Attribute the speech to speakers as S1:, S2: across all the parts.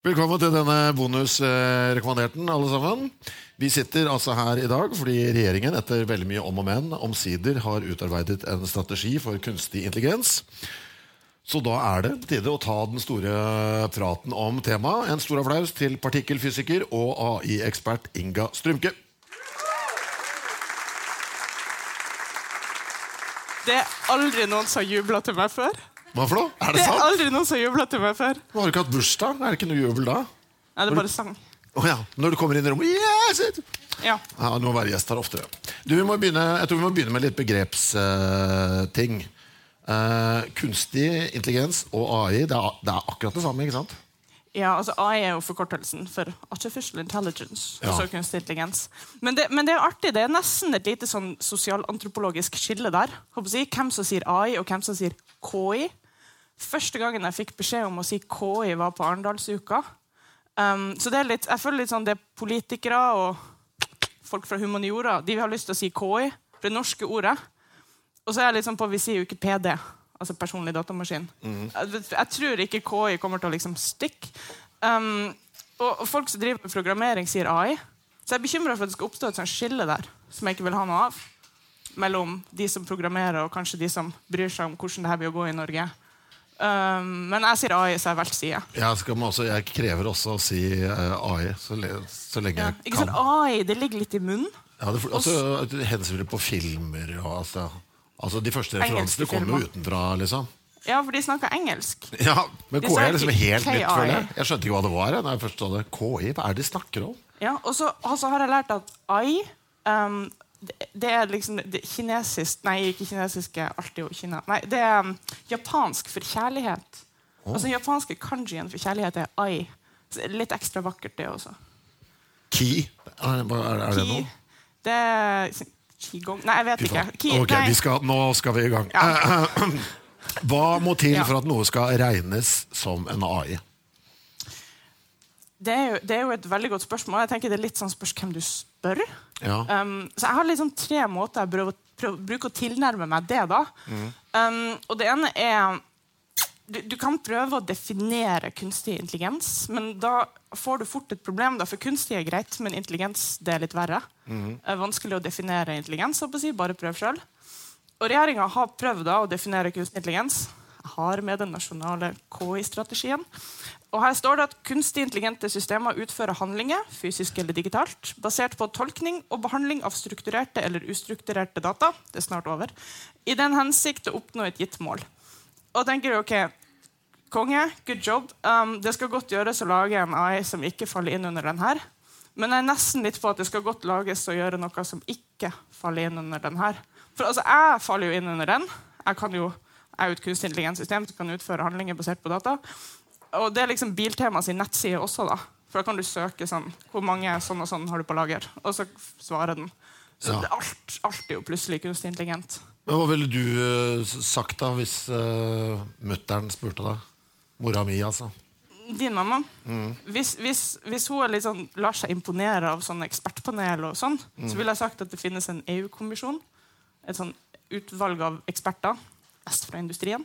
S1: Velkommen til denne bonusrekommanderten, alle sammen. Vi sitter altså her i dag fordi regjeringen etter veldig mye om og men omsider har utarbeidet en strategi for kunstig intelligens. Så da er det på tide å ta den store praten om temaet. En stor applaus til partikkelfysiker og AI-ekspert Inga Strømke.
S2: Det er aldri noen som har jubla til meg før.
S1: Hva for noe? Er det
S2: Det er
S1: sant?
S2: aldri noen som jubla til meg før.
S1: Har du ikke hatt bursdag? Er det ikke noe jubel da?
S2: Nei, det er bare sang.
S1: Oh, ja. Når du kommer inn i rommet yes!
S2: Ja.
S1: Ja, Du må være gjest her oftere. Du, vi må begynne, jeg tror vi må begynne med litt begrepsting. Eh, kunstig intelligens og AI, det er, det er akkurat det samme, ikke sant?
S2: ja, altså AI er jo forkortelsen for Artificial Intelligence.
S1: Ja.
S2: Altså kunstig intelligens. Men det, men det er artig. Det er nesten et lite sånn sosialantropologisk skille der. Hvem som sier AI, og hvem som sier KI. Første gangen jeg fikk beskjed om å si KI, var på Arendalsuka. Um, så det er litt, jeg føler litt sånn det er politikere og folk fra humaniora de har lyst til å si KI, for det norske ordet. Og så er jeg litt sånn på, vi sier jo ikke PD, altså personlig datamaskin. Jeg, jeg tror ikke KI kommer til å liksom stikke. Um, og, og folk som driver med programmering, sier AI. Så jeg er bekymra for at det skal oppstå et sånt skille der som jeg ikke vil ha noe av. Mellom de som programmerer, og kanskje de som bryr seg om hvordan det her vil gå i Norge. Um, men jeg sier AI, så jeg valgte side.
S1: Skal også, jeg krever også å si eh, AI så, le, så lenge
S2: Ja.
S1: jeg
S2: Ikke sånn? AI, det ligger litt i munnen.
S1: Ja, det, altså, hensynet på filmer og altså, altså De første referansene kommer jo utenfra, liksom.
S2: Ja, for de snakker engelsk.
S1: Ja, Men
S2: De
S1: KI er liksom helt nytt,
S2: KI.
S1: føler jeg. Jeg skjønte ikke hva det var. Når jeg først sa det. KI, hva er det de snakker om?
S2: Ja, og så og så har jeg lært at AI um, det, er liksom det kinesisk Nei, ikke kinesisk er alltid jo Kina. Nei, det er um, japansk for kjærlighet. Altså Den japanske kanjien for kjærlighet er ai. Er litt ekstra vakkert, det også.
S1: Ki? Er, er, er det noe?
S2: det er Qigong Nei, jeg vet ikke. Ki,
S1: Ok,
S2: nei.
S1: vi skal, Nå skal vi i gang.
S2: Ja.
S1: Hva må til for at noe skal regnes som en AI?
S2: Det, er jo, det er jo et veldig godt spørsmål. Jeg tenker Det er litt sånn spørs hvem du spør.
S1: Ja.
S2: Um, så jeg har liksom tre måter jeg prøver, prøver, bruker å tilnærme meg det. da. Um, og det ene er du, du kan prøve å definere kunstig intelligens, men da får du fort et problem. Da, for kunstig er greit, men intelligens det er litt verre. Det er vanskelig å definere intelligens. så si. Bare prøv selv. Og Regjeringa har prøvd da, å definere kunstig intelligens. Har med den nasjonale KI-strategien. Og her står det at Kunstig intelligente systemer utfører handlinger fysisk eller digitalt, basert på tolkning og behandling av strukturerte eller ustrukturerte data det er snart over, i den hensikt å oppnå et gitt mål. Og tenker du, ok, Konge, good job. Um, det skal godt gjøres å lage en AI som ikke faller inn under den her. Men jeg er nesten litt på at det skal godt lages å gjøre noe som ikke faller inn under den her. For altså, jeg faller jo inn under den. Jeg, kan jo, jeg er jo et kunstig intelligent system som kan utføre handlinger basert på data. Og det er liksom Biltema sin nettside også. da. For da kan du søke sånn Hvor mange sånn og sånn har du på lager? Og så svarer den. Så
S1: Ja.
S2: alt, alt er jo plutselig kunstig intelligent.
S1: Men Hva ville du uh, sagt da hvis uh, mutter'n spurte deg? Mora mi, altså.
S2: Din mamma. Hvis, hvis, hvis hun sånn, lar seg imponere av sånn ekspertpanel, og sånn, så ville jeg sagt at det finnes en EU-kommisjon. Et sånn utvalg av eksperter vest fra industrien.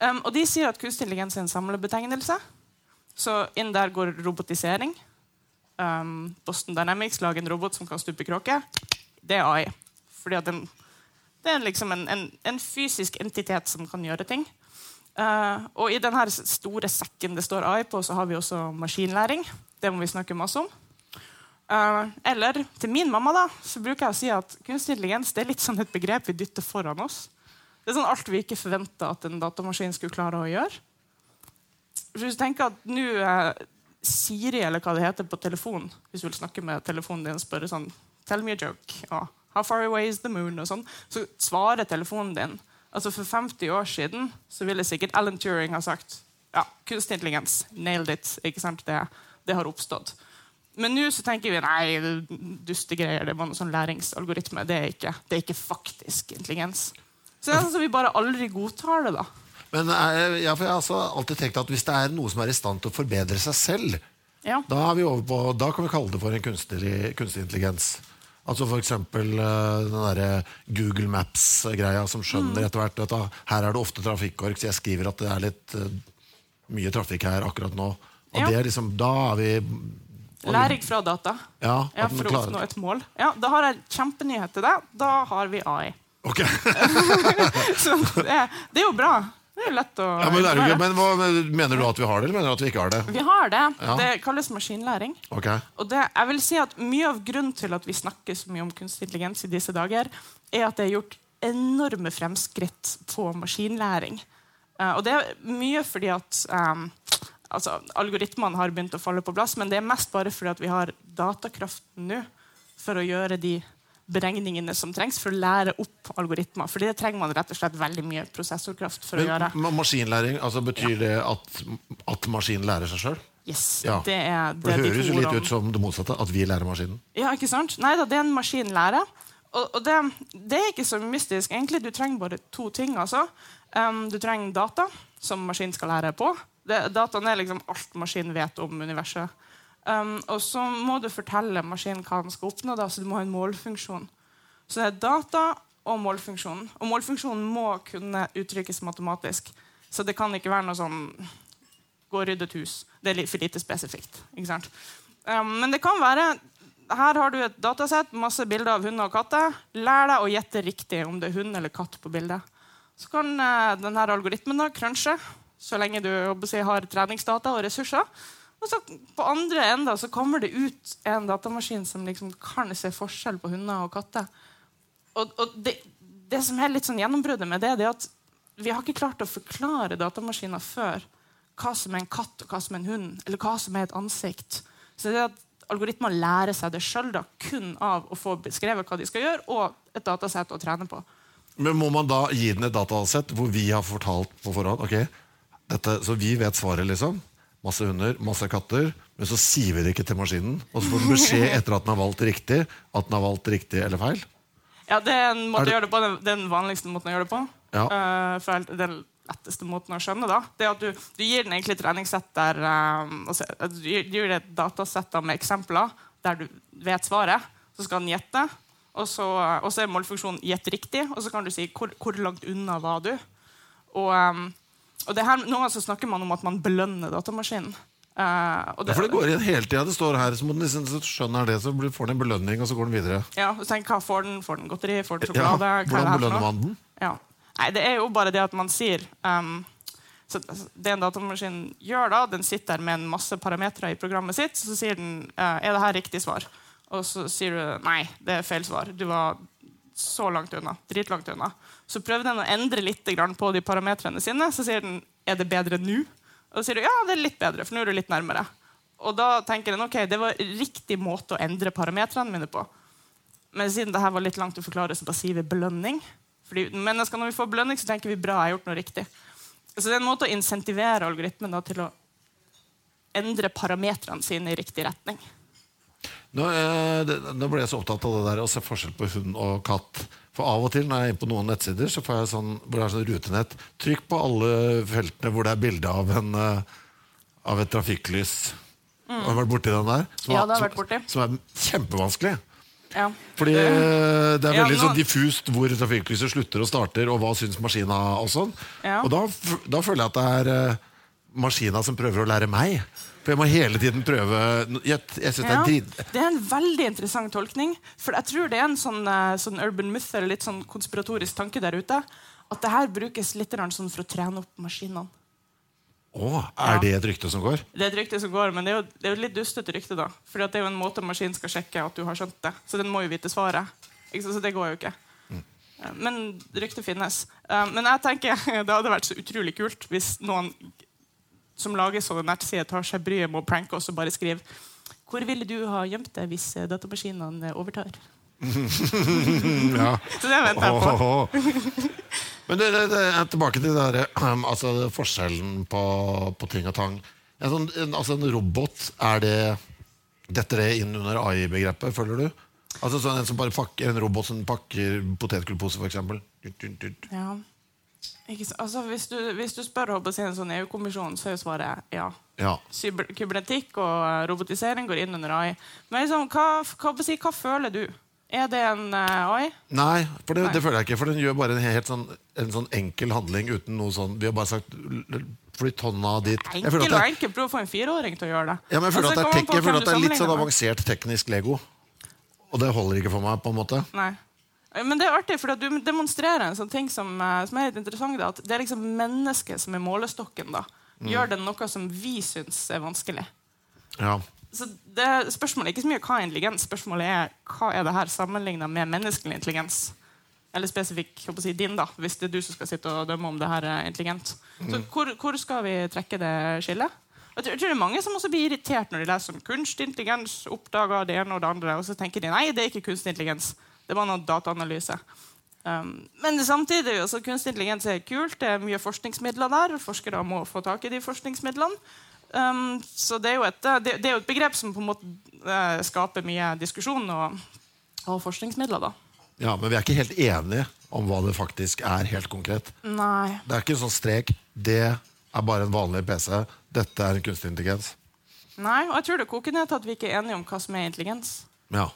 S2: Um, og de sier at kunstig intelligens er en samlebetegnelse. Så inn der går robotisering. Um, Boston Dynamics lager en robot som kan stupe kråke. Det er AI. Fordi den, det er liksom en, en, en fysisk entitet som kan gjøre ting. Uh, og i denne store sekken det står AI på, så har vi også maskinlæring. Det må vi snakke masse om. Uh, eller til min mamma da, så bruker jeg å si at kunstig intelligens det er litt sånn et begrep vi dytter foran oss. Det er sånn alt vi ikke forventa at en datamaskin skulle klare å gjøre. hvis du tenker at nå Siri, eller hva det heter på telefon, hvis du vil snakke med telefonen din og spørre sånn Tell me a joke. Og, How far away is the moon? og sånn, Så svarer telefonen din. Altså For 50 år siden så ville sikkert Alan Turing ha sagt ja, kunstig intelligens. Nailed it. ikke sant? Det, det har oppstått. Men nå så tenker vi nei, dustegreier, det var noen sånn læringsalgoritme. Det er, ikke, det er ikke faktisk intelligens. Så det er sånn som vi bare aldri godtar det. da.
S1: Men eh, ja, for Jeg har altså alltid tenkt at hvis det er noe som er i stand til å forbedre seg selv,
S2: Ja.
S1: da, er vi over på, da kan vi kalle det for en kunstig, intelligens. Altså for eksempel eh, den der Google Maps-greia som skjønner etter hvert at her er det ofte trafikkork, så jeg skriver at det er litt eh, mye trafikk her akkurat nå. Og
S2: Ja.
S1: det er liksom, Da er vi
S2: Læring fra data.
S1: Ja,
S2: Ja, for å oppnå et mål. Ja, Da har jeg kjempenyhet til deg. Da har vi AI.
S1: Ok.
S2: Så det, det er jo bra. Det er jo lett å
S1: Ja, men, det ikke, men hva, Mener du at vi har det, eller mener du at vi ikke har det?
S2: Vi har det.
S1: Ja.
S2: Det kalles maskinlæring.
S1: Okay.
S2: Og det, jeg vil si at Mye av grunnen til at vi snakker så mye om kunstig intelligens, i disse dager, er at det er gjort enorme fremskritt på maskinlæring. Uh, og det er mye fordi at um, altså, algoritmene har begynt å falle på plass, men det er mest bare fordi at vi har datakraften nå for å gjøre de beregningene som trengs for å lære opp algoritmer. For det trenger man rett og slett veldig mye prosessorkraft for å gjøre.
S1: Maskinlæring, altså Betyr det at, at maskinen lærer seg sjøl?
S2: Yes,
S1: Ja.
S2: Det er
S1: det,
S2: det
S1: høres jo litt ut som det motsatte. At vi lærer maskinen.
S2: Ja, ikke sant? Nei da, det er en maskinlære. Og, og det, det er ikke så mystisk. Egentlig, Du trenger bare to ting. altså. Um, du trenger data, som maskinen skal lære på. Det, dataen er liksom alt maskinen vet om universet. Um, og så må du fortelle maskinen hva den skal oppnå, da, så du må ha en målfunksjon. Så det er data og målfunksjonen. Og målfunksjonen må kunne uttrykkes matematisk. Så det kan ikke være noe sånn gå og rydde et hus. Det er for lite spesifikt. Um, men det kan være her har du et datasett, masse bilder av hunder og katter. Lær deg å gjette riktig om det er hund eller katt på bildet. Så kan uh, denne algoritmen da crunche så lenge du si, har treningsdata og ressurser. Og så på andre enda så kommer det ut en datamaskin som liksom kan se forskjell på hunder og katter. Og, og det, det som er litt sånn gjennombruddet med det, det er at vi har ikke klart å forklare datamaskiner før hva som er en katt og hva som er en hund, eller hva som er et ansikt. Så det at Algoritmer lærer seg det sjøl kun av å få beskrevet hva de skal gjøre, og et datasett å trene på.
S1: Men Må man da gi den et datasett hvor vi har fortalt på forhånd? ok, dette, Så vi vet svaret, liksom? Masse hunder, masse katter. Men så sier vi det ikke til maskinen. Og så får den beskjed etter at den har valgt riktig, at den har valgt riktig eller feil.
S2: Ja, Det er en måte
S1: Er det-
S2: å gjøre det på, den, vanligste måten å gjøre det på.
S1: Ja.
S2: Uh, den letteste måten å skjønne da, det er at du, du gir den egentlig et treningssett der eh, altså, du gir, du gir det et datasett med eksempler der du vet svaret. Så skal den gjette. Og så, og så er målfunksjonen 'gjett riktig', og så kan du si hvor, hvor langt unna var du. Og, det her, Noen ganger så snakker man om at man belønner datamaskinen. Uh, og
S1: Ja, for det går igjen hele tida. Det står her, så må den liksom, skjønner det, så får den en belønning, og så går den videre.
S2: Ja, så tenk, hva Får den Får den godteri? Får den
S1: Ja,
S2: sjokolade? Er
S1: hvordan belønner man den?
S2: Ja. Nei, det er jo bare det at man sier um, så Det en datamaskin gjør, da, den sitter med en masse parametere i programmet sitt, så sier den uh, er det her riktig svar. Og så sier du nei, det er feil svar. Du var så langt unna. Dritlangt unna. Så prøver den å endre litt på de parametrene sine. Så sier den er det bedre nå. Og så sier du ja, det er litt bedre, for nå er du litt nærmere. Og da tenker den ok, det var riktig måte å endre parametrene mine på. Men siden det her var litt langt å forklare, så bare sier vi belønning. Fordi mennesker Når vi får belønning, så tenker vi bra, jeg har gjort noe riktig. Så det er en måte å insentivere algoritmen da, til å endre parametrene sine i riktig retning.
S1: Nå, eh, nå ble jeg så opptatt av det der å se forskjell på hund og katt. For av og til når jeg er inne på noen nettsider, så får jeg sånn, hvor det er sånn rutenett. Trykk på alle feltene hvor det er bilde av, en, eh, av et trafikklys. Har du vært borti den der? Som,
S2: Mm. Ja, det har jeg vært borti.
S1: Som er kjempevanskelig.
S2: Ja.
S1: Fordi eh, det er
S2: Ja,
S1: veldig
S2: nå-
S1: sånn diffust hvor trafikklyset slutter og starter, og hva syns maskina og sånn.
S2: Ja.
S1: Og da, f- da føler jeg at det er eh, maskina som prøver å lære meg. For jeg må hele tiden prøve Jeg, jeg synes det er drit...
S2: det er en veldig interessant tolkning. For jeg tror det er en sånn, eh, sånn urban myth eller litt sånn konspiratorisk tanke der ute. At det her brukes litt sånn for å trene opp maskinene.
S1: Å, er
S2: Ja.
S1: det et rykte som går?
S2: Det er et rykte som går, men det er jo, det er jo litt dustete rykte. da. For det er jo en måte maskinen skal sjekke at du har skjønt det. Så den må jo vite svaret. Så det går jo ikke. Mm. Men ryktet finnes. Eh, Men jeg tenker det hadde vært så utrolig kult hvis noen som lager sånne nettsider, tar seg bryet med å pranke oss og bare skrive Hvor ville du ha gjemt deg hvis eh, datamaskinene overtar?
S1: Ja.
S2: Så det venter jeg på.
S1: Men det, det, det er tilbake til det der, altså, forskjellen på, på ting og tang. En, sånn, en, altså en robot, er det Detter det inn under AI-begrepet, føler du? Altså sånn en, som bare pakker, en robot som pakker potetgullpose, f.eks.
S2: Ja. Altså, hvis, du, hvis du spør håper jeg, en sånn EU-kommisjon, så er jo svaret ja.
S1: Ja.
S2: Kybernetikk og eh, robotisering går inn under AI. Men liksom, hva, hva, hva, hva føler du? Er det en eh, AI?
S1: Nei, for det,
S2: Nei.
S1: det føler jeg ikke. For den gjør bare en helt sånn, en sånn enkel handling uten noe sånn Vi har bare sagt flytt hånda dit.
S2: Enkel og enkel. Prøv å få en fireåring til å gjøre det.
S1: ja, men jeg føler
S2: Altså,
S1: at det er, tek, jeg føler at det er litt sånn avansert teknisk Lego. Og det holder ikke for meg, på en måte.
S2: Nei. Men det er artig, for du demonstrerer en sånn ting som, eh, som er litt interessant. Da, at det er liksom mennesket som er målestokken. da.
S1: Mm.
S2: Gjør det noe som vi syns er vanskelig.
S1: Ja.
S2: Så det, Spørsmålet er ikke så mye hva er intelligens, spørsmålet er hva er det her sammenligna med menneskelig intelligens. Eller spesifikk si, din, da, hvis det er du som skal sitte og dømme om det her er intelligent. Så hvor, hvor skal vi trekke det skillet? Jeg tror, jeg tror det er Mange som også blir irritert når de leser om kunstig intelligens. oppdager det ene og det andre, Og så tenker de nei, det er ikke kunstig intelligens. Det var noe dataanalyse. Um, men samtidig, altså, kunstig intelligens er kult. Det er mye forskningsmidler der. Forskere må få tak i de forskningsmidlene. Um, så det er, et, det, det er jo et begrep som på en måte eh, skaper mye diskusjon og, og forskningsmidler. da.
S1: ja, Men vi er ikke helt enige om hva det faktisk er, helt konkret.
S2: Nei.
S1: Det er ikke en sånn strek. Det er bare en vanlig PC. Dette er en kunstig intelligens.
S2: Nei, og jeg tror det koker ned til at vi ikke er enige om hva som er intelligens.
S1: Ja.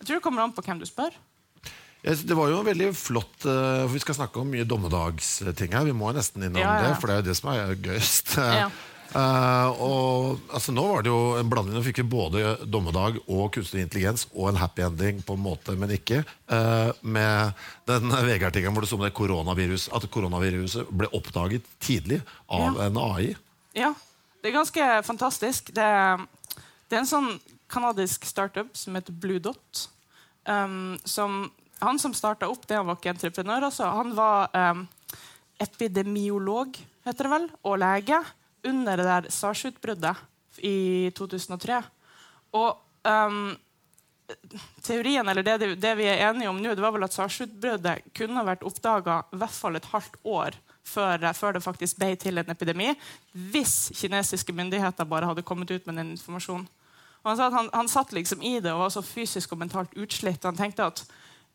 S2: Jeg tror det kommer an på hvem du spør.
S1: Det var jo veldig flott eh, For Vi skal snakke om mye dommedagsting her. Vi må nesten innom
S2: Ja, ja.
S1: det, for det er jo det som er gøyest.
S2: Ja.
S1: Eh, og altså, Nå var det jo en blanding. Nå fikk vi både dommedag og kunstig intelligens og en happy ending, på en måte, men ikke. Uh, med den VG-artikkelen hvor det sto om det koronavirus, at koronaviruset ble oppdaget tidlig av
S2: Ja.
S1: en AI.
S2: Ja, det er ganske fantastisk. Det, det er en sånn kanadisk startup som heter Blue Dot. Um, som, han som starta opp det, han var ikke entreprenør. Altså. Han var um, epidemiolog, heter det vel, og lege under det der SARS-utbruddet i 2003. Og um, teorien, eller det, det vi er enige om nå, det var vel at SARS-utbruddet kunne vært oppdaga hvert fall et halvt år før, før det faktisk ble til en epidemi, hvis kinesiske myndigheter bare hadde kommet ut med den informasjonen. Han, han, han satt liksom i det og var så fysisk og mentalt utslitt. Han tenkte at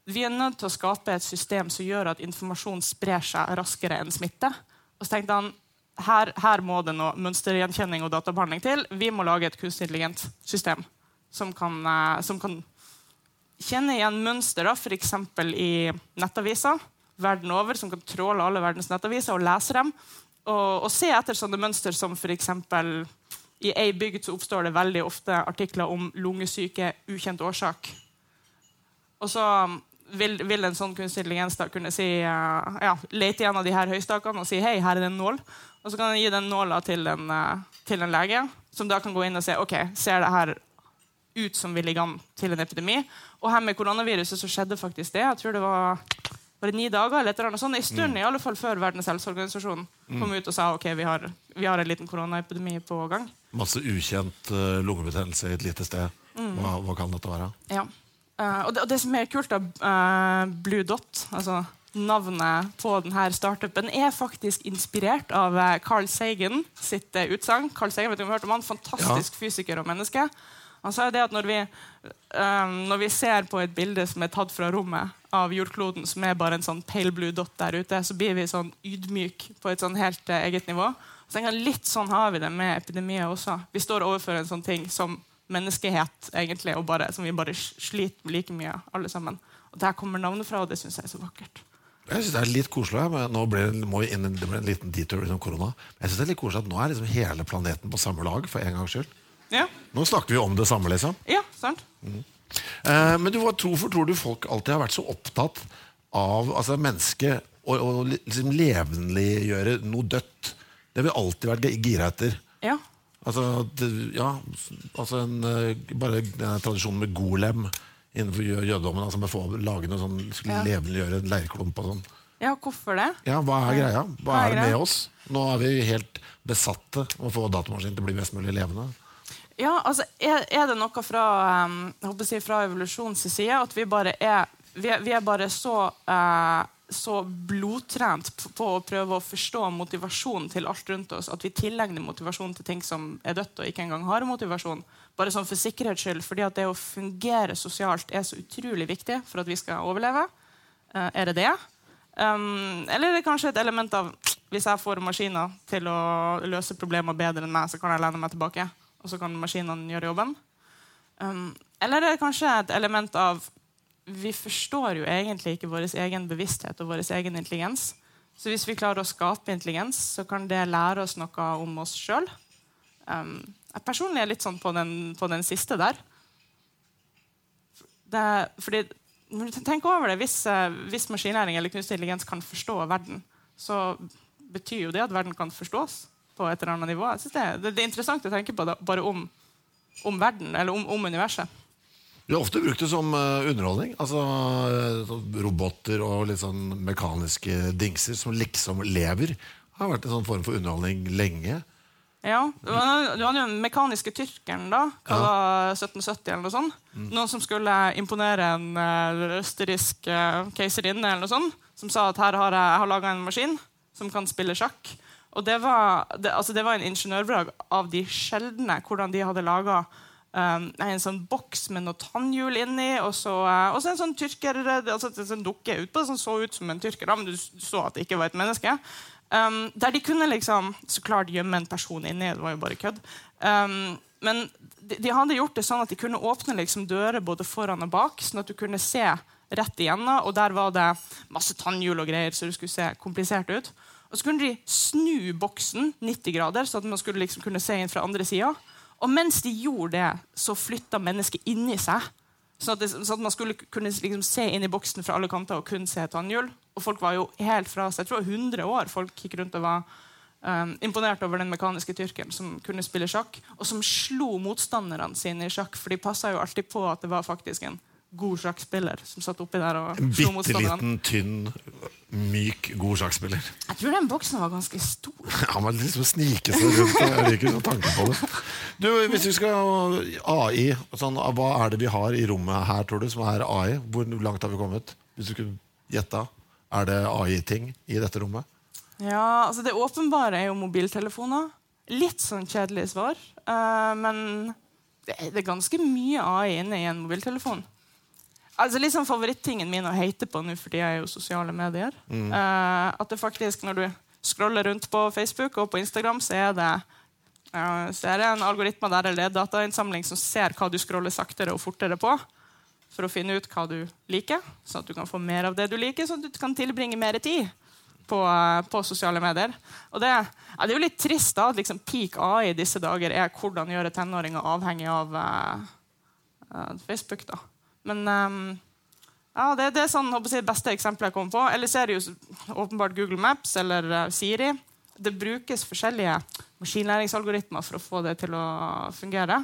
S2: vi er nødt til å skape et system som gjør at informasjon sprer seg raskere enn smitte. Og så tenkte han her, her må det noe mønstergjenkjenning og databehandling til. Vi må lage et kunstig intelligent system som kan, eh, som kan kjenne igjen mønster, f.eks. i nettaviser verden over, som kan tråle alle verdens nettaviser og lese dem. Og, og se etter sånne mønster som f.eks. i ei bygd så oppstår det veldig ofte artikler om lungesyke, ukjent årsak. Og så um, vil, vil en sånn kunstig intelligens da kunne si, eh, ja, lete av de her høystakene og si hei, her er det en nål. Og så kan den gi den nåla til eh, til en lege, som da kan gå inn og se ok, ser det her ut som vi ligger an til en epidemi. Og her med koronaviruset så skjedde faktisk det. Jeg tror det var, var det ni dager eller et eller annet sånn. En stund, i alle fall før Verdens helseorganisasjon kom ut og sa ok, vi har, vi har en liten koronaepidemi på gang.
S1: Masse ukjent uh, lungebetennelse i et lite sted.
S2: Mm.
S1: Hva, hva kan dette være?
S2: Ja. Uh, og, det, og det som er kult, da, uh, Blue Dot, altså navnet på denne startupen, er faktisk inspirert av Carl Sagan sitt utsagn. Carl Sagan, vet du om du har hørt om han? Fantastisk fysiker og menneske. Han sa jo det at når vi, um, når vi ser på et bilde som er tatt fra rommet av jordkloden, som er bare en sånn pale blue dot der ute, så blir vi sånn ydmyk på et sånn helt uh, eget nivå. Så jeg Litt sånn har vi det med epidemier også. Vi står overfor en sånn ting som menneskehet, egentlig, og bare, som vi bare sliter like mye alle sammen. Og Der kommer navnet fra, og det syns jeg er så vakkert.
S1: Jeg synes Det er litt koselig. Men nå ble, inn, det ble en liten detour innom korona. Jeg synes det er litt koselig at nå er liksom hele planeten på samme lag. for en gangs skyld.
S2: Ja,
S1: Nå snakker vi om det samme. liksom.
S2: ja sant?
S1: Eh, men du, hva tror, du folk alltid har vært så opptatt av altså mennesket og, og liksom levendeliggjøre noe dødt? Det har vi alltid vært gira etter.
S2: Ja.
S1: Altså, det, ja, altså en, eh, bare denne tradisjonen med golem innenfor jø- jødedommen. Altså med å få lage noe sånn
S2: Ja.
S1: levendeliggjøre en leirklump og sånn.
S2: Ja, hvorfor det?
S1: Ja, Hva er greia? Hva
S2: Hva er
S1: er det med oss? Nå er vi helt besatte av å få datamaskinen til å bli mest mulig levende.
S2: Ja, altså, er, er det noe fra, um, si fra evolusjonens side at vi bare er Vi er, vi er bare så, uh, så blodtrent på, på å prøve å forstå motivasjonen til alt rundt oss at vi tilegner motivasjon til ting som er dødt og ikke engang har motivasjon. Bare sånn for sikkerhets skyld, fordi at det å fungere sosialt er så utrolig viktig for at vi skal overleve. Uh, er det det? Um, eller er det kanskje et element av hvis jeg får maskiner til å løse problemer bedre enn meg, så kan jeg lene meg tilbake, og så kan maskinene gjøre jobben? Um, eller er det kanskje et element av vi forstår jo egentlig ikke vår egen bevissthet og vår egen intelligens. Så hvis vi klarer å skape intelligens, så kan det lære oss noe om oss sjøl. Um, jeg personlig er litt sånn på den, på den siste der. Det, fordi, tenk over det, hvis, eh, hvis maskinlæring eller kunstig intelligens kan forstå verden, så betyr jo det at verden kan forstås på et eller annet nivå. Jeg synes det, det, det er interessant å tenke på det, bare om, om verden, eller om, om universet.
S1: Vi har ofte brukt det som eh, underholdning. Altså eh, Roboter og litt sånn mekaniske dingser som liksom lever. Det Har vært en sånn form for underholdning lenge.
S2: Ja, Du hadde jo den mekaniske tyrkeren, da. Hva var 1770 eller noe sånt. Noen som skulle imponere en uh, østerriksk keiserinne eller noe sånt. Som sa at her har jeg, jeg har laga en maskin som kan spille sjakk. Og det var, det, altså det var en ingeniørbrag av de sjeldne. Hvordan de hadde laga um, en sånn boks med noe tannhjul inni, og så, uh, en sånn tyrker, altså en sånn dukke utpå som så ut som en tyrker, men du så at det ikke var et menneske. Um, der de kunne liksom så klart gjemme en person inni. Det var jo bare kødd. Um, men de, de hadde gjort det sånn at de kunne åpne liksom dører både foran og bak, sånn at du kunne se rett igjennom. Og der var det masse tannhjul og greier, så det skulle se komplisert ut. Og så kunne de snu boksen 90 grader, så at man skulle liksom kunne se inn fra andre sida. Og mens de gjorde det, så flytta mennesket inni seg. Sånn at, sånn at man skulle kunne liksom se inn i boksen fra alle kanter og kun se tannhjul. Og folk var jo helt fra seg. Jeg tror det var 100 år folk gikk rundt og var um, imponert over den mekaniske tyrkeren som kunne spille sjakk, og som slo motstanderne sine i sjakk, for de passa jo alltid på at det var faktisk en god sjakkspiller som satt oppi der og slo
S1: bitte liten, tynn, myk, god sjakkspiller.
S2: Jeg tror den boksen var ganske stor.
S1: Han var liksom snike seg rundt. Jeg liker sånn tanken på det. Du, Hvis vi skal AI, sånn, hva er det vi har i rommet her, tror du, som er AI? Hvor langt har vi kommet? Hvis du kunne gjette. Er det AI-ting i dette rommet?
S2: Ja, altså Det åpenbare er jo mobiltelefoner. Litt sånn kjedelig svar. Uh, men det er ganske mye AI inne i en mobiltelefon. Altså sånn Favorittingen min å hate på nå for tida er jo sosiale medier. Eh, at det faktisk, når du scroller rundt på Facebook og på Instagram, så er det, uh, så er det en algoritme der eller det er datainnsamling som ser hva du scroller saktere og fortere på. For å finne ut hva du liker, sånn at du kan få mer av det du liker, sånn at du kan tilbringe mer tid på, uh, på sosiale medier. Og det, ja, det er jo litt trist da, at liksom peak AI i disse dager er hvordan gjøre tenåringer avhengig av Facebook. da. Men ehm, ja, det, det er sånn, jeg, beste eksempelet jeg kom på. Ellers er det jo åpenbart Google Maps eller eh, Siri. Det brukes forskjellige maskinlæringsalgoritmer for å få det til å fungere.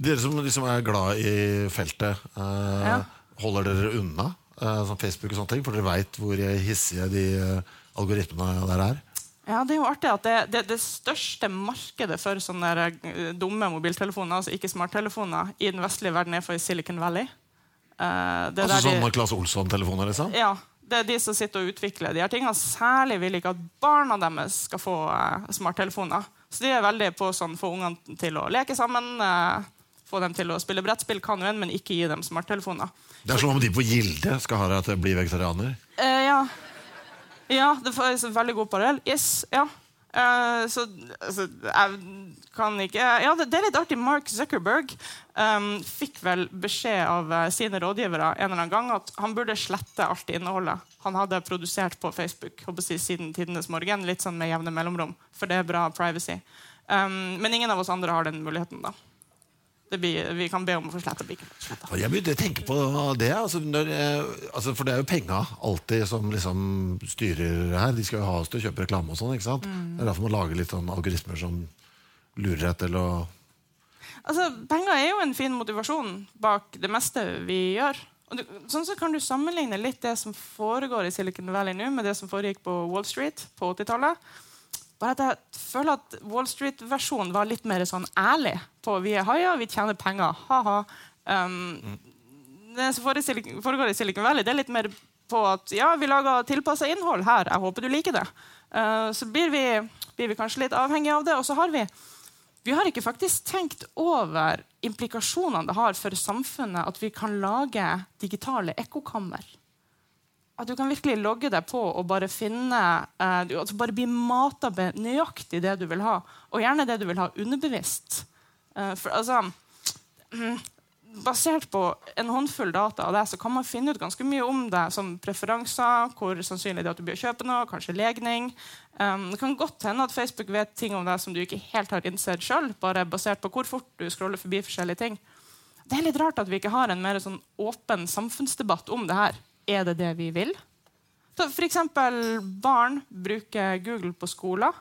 S1: Dere som liksom er glad i feltet, eh,
S2: Ja.
S1: holder dere unna eh, sånn Facebook og sånne ting? For dere veit hvor hissige de eh, algoritmene der er?
S2: Ja, Det er jo artig at det, det, det største markedet for sånne eh, dumme mobiltelefoner, altså ikke smarttelefoner, i den vestlige verden er for Silicon Valley. Eh, det
S1: Altså
S2: der de-
S1: Claes Olsson-telefoner, liksom?
S2: Ja, det er de som sitter og utvikler de her tingene. Særlig vil ikke at barna deres skal få uh, smarttelefoner. Så de er veldig på sånn få ungene til å leke sammen, Uh, få dem til å spille brettspill, kan jo en, men ikke gi dem smarttelefoner.
S1: Det er som om de på Gilde skal ha deg til å bli vegetarianer.
S2: Eh, ja. ja, det er en veldig god parallell. Yes, ja. Eh, så altså, jeg kan ikke Ja, det, det er litt artig. Mark Zuckerberg um, fikk vel beskjed av uh, sine rådgivere en eller annen gang at han burde slette alt innholdet han hadde produsert på Facebook håper jeg, siden tidenes morgen. Litt sånn med jevne mellomrom, for det er bra privacy. Um, men ingen av oss andre har den muligheten. da blir, Vi kan be om å få sletta bilen.
S1: Jeg begynte å tenke på det. Altså, når, eh, altså, for det er jo penga alltid som liksom styrer her. De skal jo ha oss til å kjøpe reklame og sånn. ikke sant? Det er derfor man lager litt sånn algoritmer som lurer deg til å
S2: Altså, Penger er jo en fin motivasjon bak det meste vi gjør. Og du, sånn så kan du sammenligne litt det som foregår i Silicon Valley nå, med det som foregikk på Wall Street på 80-tallet. Bare at jeg føler at Wall Street-versjonen var litt mer sånn ærlig. på Vi er haier, vi tjener penger. Ha-ha. Um, det som foregår i Silicon Valley, det er litt mer på at ja, vi lager tilpassa innhold her. Jeg håper du liker det. Uh, så blir vi, blir vi kanskje litt avhengig av det. Og så har vi vi har ikke faktisk tenkt over implikasjonene det har for samfunnet at vi kan lage digitale ekkokammer. At du kan virkelig logge deg på og bare finne du, altså bare bli mata med nøyaktig det du vil ha. Og gjerne det du vil ha underbevisst. Uh, for, altså, basert på en håndfull data av det, så kan man finne ut ganske mye om det, som preferanser, hvor sannsynlig det er at du blir å kjøpe noe, kanskje legning. Um, det kan godt hende at Facebook vet ting om deg som du ikke helt har innsett sjøl, bare basert på hvor fort du scroller forbi forskjellige ting. Det er litt rart at vi ikke har en mer sånn åpen samfunnsdebatt om det her. Er det det vi vil? F.eks. barn bruker Google på skoler.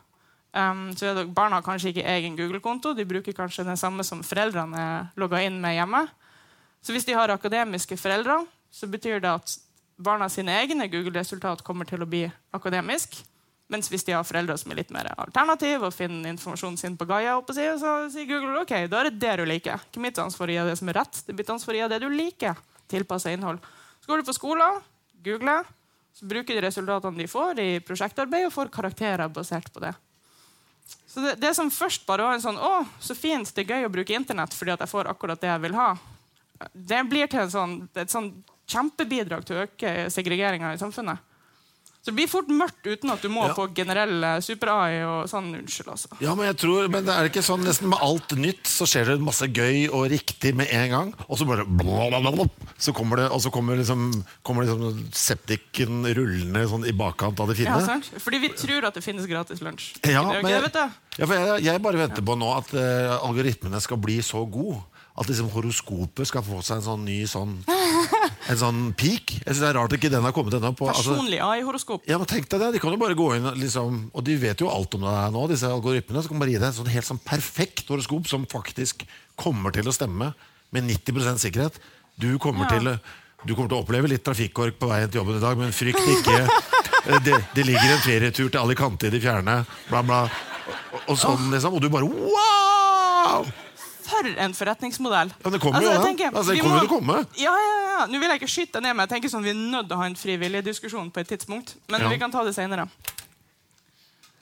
S2: Um, så Barna har kanskje ikke egen Google-konto. De bruker kanskje den samme som foreldrene er logga inn med hjemme. Så hvis de har akademiske foreldre, så betyr det at barna sine egne Google-resultat kommer til å bli akademisk. Mens hvis de har foreldre som er litt mer alternative og finner informasjonen sin på Gaia, så sier Google ok, da er det det du liker. Ikke mitt ansvar å gi det som er rett. Det er mitt ansvar å gi det du liker. Tilpassa innhold. Går du på skolen, googler, så bruker de resultatene de får i prosjektarbeid, og får karakterer basert på det. Så det, det som først bare var en sånn Å, så fint, det er gøy å bruke Internett fordi at jeg får akkurat det jeg vil ha det blir til sånn, et sånn kjempebidrag til å øke segregeringa i samfunnet. Så det blir fort mørkt uten at du må ja. på generell super-AI og sånn. Unnskyld, altså.
S1: Ja, Men jeg tror, men det er ikke sånn nesten med alt nytt så skjer det masse gøy og riktig med en gang. Og så bare blablabla, Så kommer det, og så kommer liksom, kommer liksom septiken rullende sånn i bakkant av det fine.
S2: Ja, sant? Fordi vi tror at det finnes gratis lunsj.
S1: Ja, men jeg, ja, jeg, jeg, bare venter på nå at uh, algoritmene skal bli så gode at liksom horoskopet skal få seg en sånn ny sånn En sånn peak. Jeg synes Det er rart ikke den har kommet ennå.
S2: Altså, Personlig AI-horoskop.
S1: Ja, men tenk deg det, De kan jo bare gå inn liksom, Og de vet jo alt om det her nå, disse algoritmene. Så kan bare gi deg en sånn helt sånn perfekt horoskop som faktisk kommer til å stemme med 90% sikkerhet. Du kommer, ja. til, du kommer til å oppleve litt trafikkork på veien til jobben i dag, men frykt ikke. Det, det ligger en ferietur til Alicante i det fjerne. Bla, bla. Og, og sånn, liksom. Og du bare wow!
S2: For en forretningsmodell.
S1: Ja, Det kommer altså, jo, tenker, altså, det kommer må, komme.
S2: Ja, ja, ja. Nå vil jeg ikke skyte ned, men jeg tenker sånn, vi er nødt til å ha en frivillig diskusjon på et tidspunkt. Men ja. vi kan ta det senere.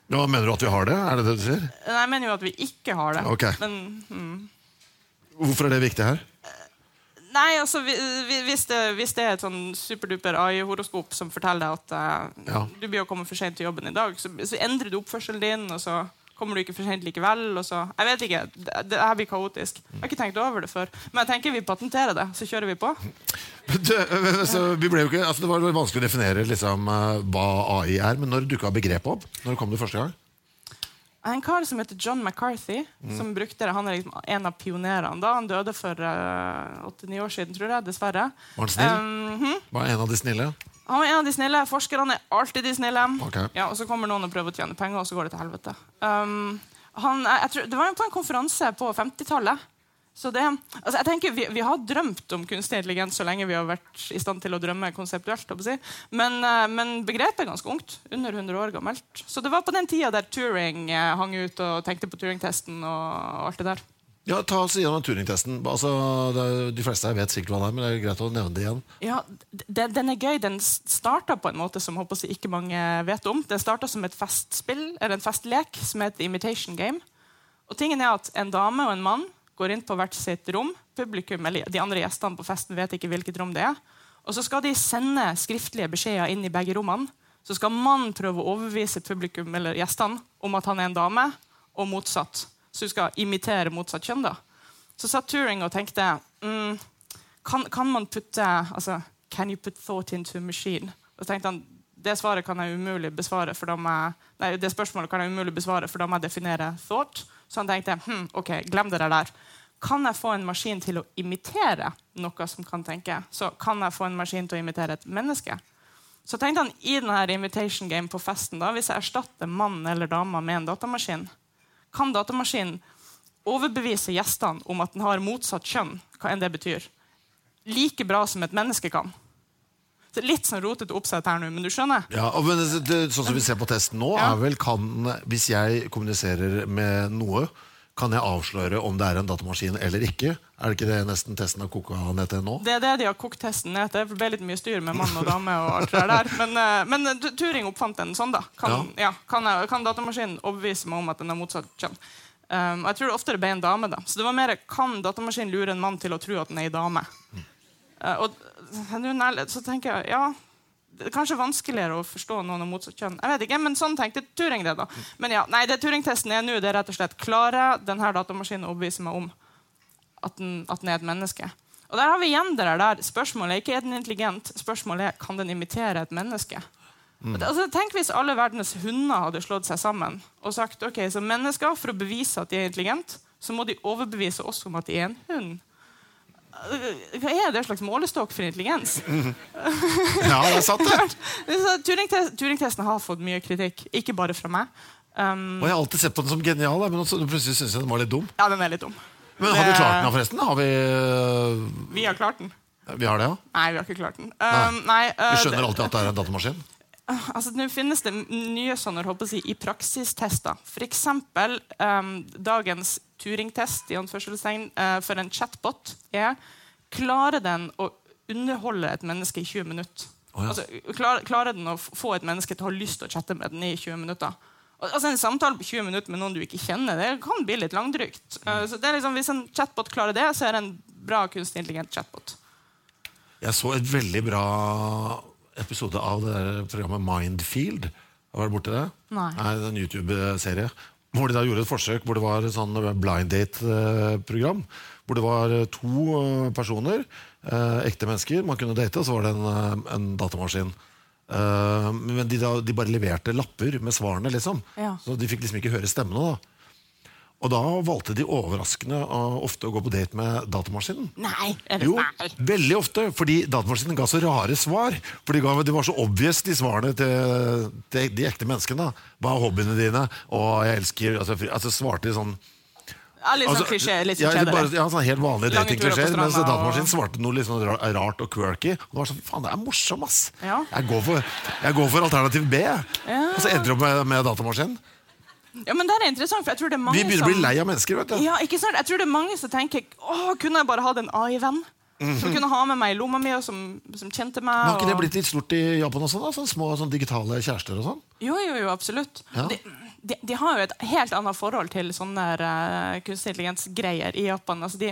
S1: Ja, mener du at vi har det? Er det det du sier?
S2: Nei, jeg mener jo at vi ikke har det.
S1: Okay.
S2: Men, hmm.
S1: Hvorfor er det viktig her?
S2: Nei, altså, hvis det, hvis det er et sånn superduper AI-horoskop som forteller deg at uh, ja. du blir å komme for sent til jobben i dag, så, så endrer du oppførselen din. og så kommer du ikke for sent likevel. Jeg vet ikke, det, det her blir kaotisk. Jeg har ikke tenkt over det før. Men jeg tenker vi patenterer det, så kjører vi på.
S1: Det, altså, vi ikke, altså, det var vanskelig å definere liksom, eh, hva AI er, men når dukka begrepet opp? Når kom det første gang?
S2: En kar som heter John McCarthy, mm. som brukte det, han er liksom en av pionerene. da Han døde for eh, åtte-ni uh, år siden, tror jeg. Dessverre.
S1: Var han snill? Um, hm? Var en av de snille?
S2: Han var en av de snille. Forskerne er alltid de snille. Okay. Ja, og så kommer noen og prøver å tjene penger, og så går det til helvete. Um, han, tror, det var på en konferanse på 50-tallet. Så det, altså jeg tenker, vi, vi, har drømt om kunstig intelligens så lenge vi har vært i stand til å drømme konseptuelt. Si. Men, uh, men, begrepet er ganske ungt. Under 100 år gammelt. Så det var på den tida der Turing uh, hang ut og tenkte på Turing-testen og alt det der.
S1: Ja, Ta oss gjennom Turing-testen. Altså, de fleste her vet sikkert hva det er, men det er greit å nevne det igjen.
S2: Ja, den, den er gøy. Den starta på en måte som håper jeg, ikke mange vet om. Den starta som et festspill, eller en festlek som heter Imitation Game. Og tingen er at En dame og en mann går inn på hvert sitt rom. Publikum, eller De andre gjestene på festen vet ikke hvilket rom det er. Og Så skal de sende skriftlige beskjeder inn i begge rommene. Så skal mannen prøve å overbevise publikum eller gjestene om at han er en dame, og motsatt så du skal imitere motsatt kjønn. da. Så satt Turing og tenkte mm, kan, kan, man putte altså, Can you put thought into a machine? Og så tenkte han det svaret kan jeg umulig besvare, for da må jeg, nei, det spørsmålet kan jeg umulig besvare, for da må jeg definere thought. Så han tenkte hm, ok, glem det der. Kan jeg få en maskin til å imitere noe som kan tenke? Så kan jeg få en maskin til å imitere et menneske? Så tenkte han i denne invitation game på festen da, hvis jeg erstatter mann eller dame med en datamaskin, kan datamaskinen overbevise gjestene om at den har motsatt kjønn, hva enn det betyr. like bra som et menneske kan. Så Litt sånn rotete oppsett her nå, men du skjønner?
S1: Ja, og men det, det, Sånn som vi ser på testen nå,
S2: Ja.
S1: er vel kan Hvis jeg kommuniserer med noe, kan jeg avsløre om det er en datamaskin eller ikke? Er det ikke det nesten testen har koka ned til nå?
S2: Det er det de har kokt testen ned til. Det ble litt mye styr med mann og dame. og alt det der. Men, eh, men eh, Turing oppfant den sånn, da. Kan, ja. kan, jeg- kan datamaskinen overbevise meg om at den er motsatt kjønn? Um, jeg tror det oftere ble en dame. da. Så det var mer kan datamaskinen lure en mann til å tro at den er ei dame. Eh, og så tenker jeg ja, det er kanskje vanskeligere å forstå noen av motsatt kjønn. Jeg vet ikke, Men sånn tenkte Turing det. da. Men ja, nei, det Turing-testen er nå, det er rett og slett klarer denne datamaskinen å overbevise meg om at den, at den er et menneske. Og der har vi igjen det der. Spørsmålet er ikke er den intelligent, spørsmålet er kan den imitere et menneske. Mm. Altså, tenk hvis alle verdens hunder hadde slått seg sammen og sagt ok, så mennesker, for å bevise at de er intelligente, så må de overbevise oss om at de er en hund. Øh, Hva er det slags målestokk for intelligens?
S1: Ja, det satt det!
S2: Turingtesten Turing-te- har fått mye kritikk, ikke bare fra meg. Um,
S1: Og Jeg har alltid sett på den som genial, men plutselig syns jeg den var litt dum.
S2: ja, den er litt dum.
S1: Men Har vi klart den, forresten? Har vi, uh...
S2: Vi har klart den.
S1: vi har det, ja?
S2: Nei, vi har ikke klart den. Um, nei, uh,
S1: Vi skjønner alltid at det er en datamaskin.
S2: Altså, Nå finnes det nye sånne håper jeg, i praksistester. F.eks. Um, dagens Turing-test i eh, for en chatbot er klarer den å underholde et menneske i 20 minutter.
S1: Oh, ja.
S2: altså, klar, klarer den å få et menneske til å ha lyst til å chatte med den i 20 minutter? Altså En samtale på 20 minutter med noen du ikke kjenner, det kan bli litt langdrygt. Uh, så det er liksom, Hvis en chatbot klarer det, så er det en bra kunstig intelligent chatbot.
S1: Jeg så et veldig bra episode av det der programmet Mindfield. Har du vært borti det?
S2: Nei.
S1: det er en YouTube-serie. Hvor de da gjorde et forsøk hvor det var et sånn blind date-program. Hvor det var eh, to eh, personer, eh, ekte mennesker, man kunne date, og så var det en, eh, en datamaskin. Eh, men de, da, de bare leverte lapper med svarene, liksom.
S2: Ja.
S1: Så de fikk liksom ikke høre stemmene. da Og da valgte de overraskende ofte å gå på date med datamaskinen.
S2: Nei! Er det,
S1: Jo,
S2: nei.
S1: veldig ofte, fordi datamaskinen ga så rare svar. For de, ga, de var så obvious, de svarene til, til de ekte menneskene. Hva er hobbyene dine? Og jeg elsker Altså, altså svarte de sånn
S2: Ja, litt sånn
S1: altså,
S2: klisjé. Litt
S1: ja,
S2: sånn
S1: bare, ja, sånn helt vanlige datingklisjeer. Mens datamaskinen svarte noe litt sånn rart og quirky. Og det var sånn, faen, det er morsom, ass!
S2: Ja.
S1: Jeg, går for, jeg går for alternativ B. Og så endte jeg opp med, med datamaskin.
S2: Ja, men det er interessant, for jeg tror det er mange
S1: Vi begynner å bli lei av mennesker. vet du
S2: Ja, ikke sant? Jeg tror det er mange som tenker Åh, kunne jeg bare hatt en AI-venn? Som kunne ha med meg i lomma mi, og som, som kjente meg.
S1: Men Har ikke det blitt litt stort i Japan også? da? Sånne små sånn digitale kjærester og sånn?
S2: Jo, jo, jo, absolutt.
S1: Ja.
S2: De, de, de har jo et helt annet forhold til sånne uh, kunstig intelligens-greier i Japan. Altså de,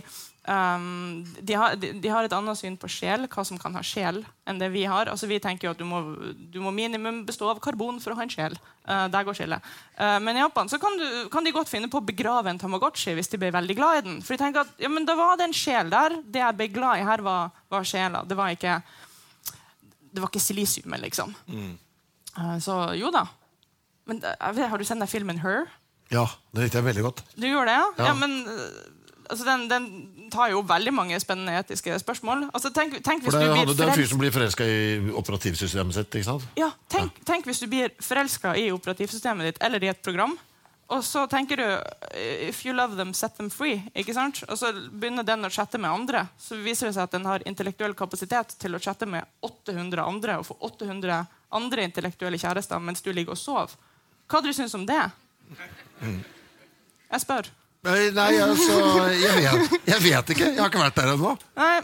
S2: ehm, de, har, de, de har et annet syn på sjel, hva som kan ha sjel, enn det vi har. Altså Vi tenker jo at du må, du må minimum bestå av karbon for å ha en sjel. Uh, der går skillet. Uh, men i Japan så kan, du, kan de godt finne på å begrave en Tamagotchi hvis de blir veldig glad i den. For de tenker at ja, men da var det en sjel der. Det jeg ble glad i her, var, var sjela. Det var ikke det var ikke silisiumet, liksom. Eh, så jo da. Men Har du sett den filmen Her?
S1: Ja, det likte jeg veldig godt.
S2: Du gjorde det, ja?
S1: Ja.
S2: ja men altså, den, den tar jo veldig mange spennende etiske spørsmål. Altså, tenk, tenk hvis
S1: For det,
S2: du blir
S1: det er en fyr som blir forelska i operativsystemet sitt. ikke sant?
S2: ja, tenk, tenk hvis du blir forelska i operativsystemet ditt eller i et program. Og så tenker du eh, If you love them, set them free. ikke sant? Og så begynner den å chatte med andre. Så viser det seg at den har intellektuell kapasitet til å chatte med 800 andre og få 800 andre intellektuelle kjærester mens du ligger og sover. Hva hadde du syntes om det? Jeg spør.
S1: Nei, altså, jeg, vet, jeg vet ikke. Jeg har ikke vært der ennå.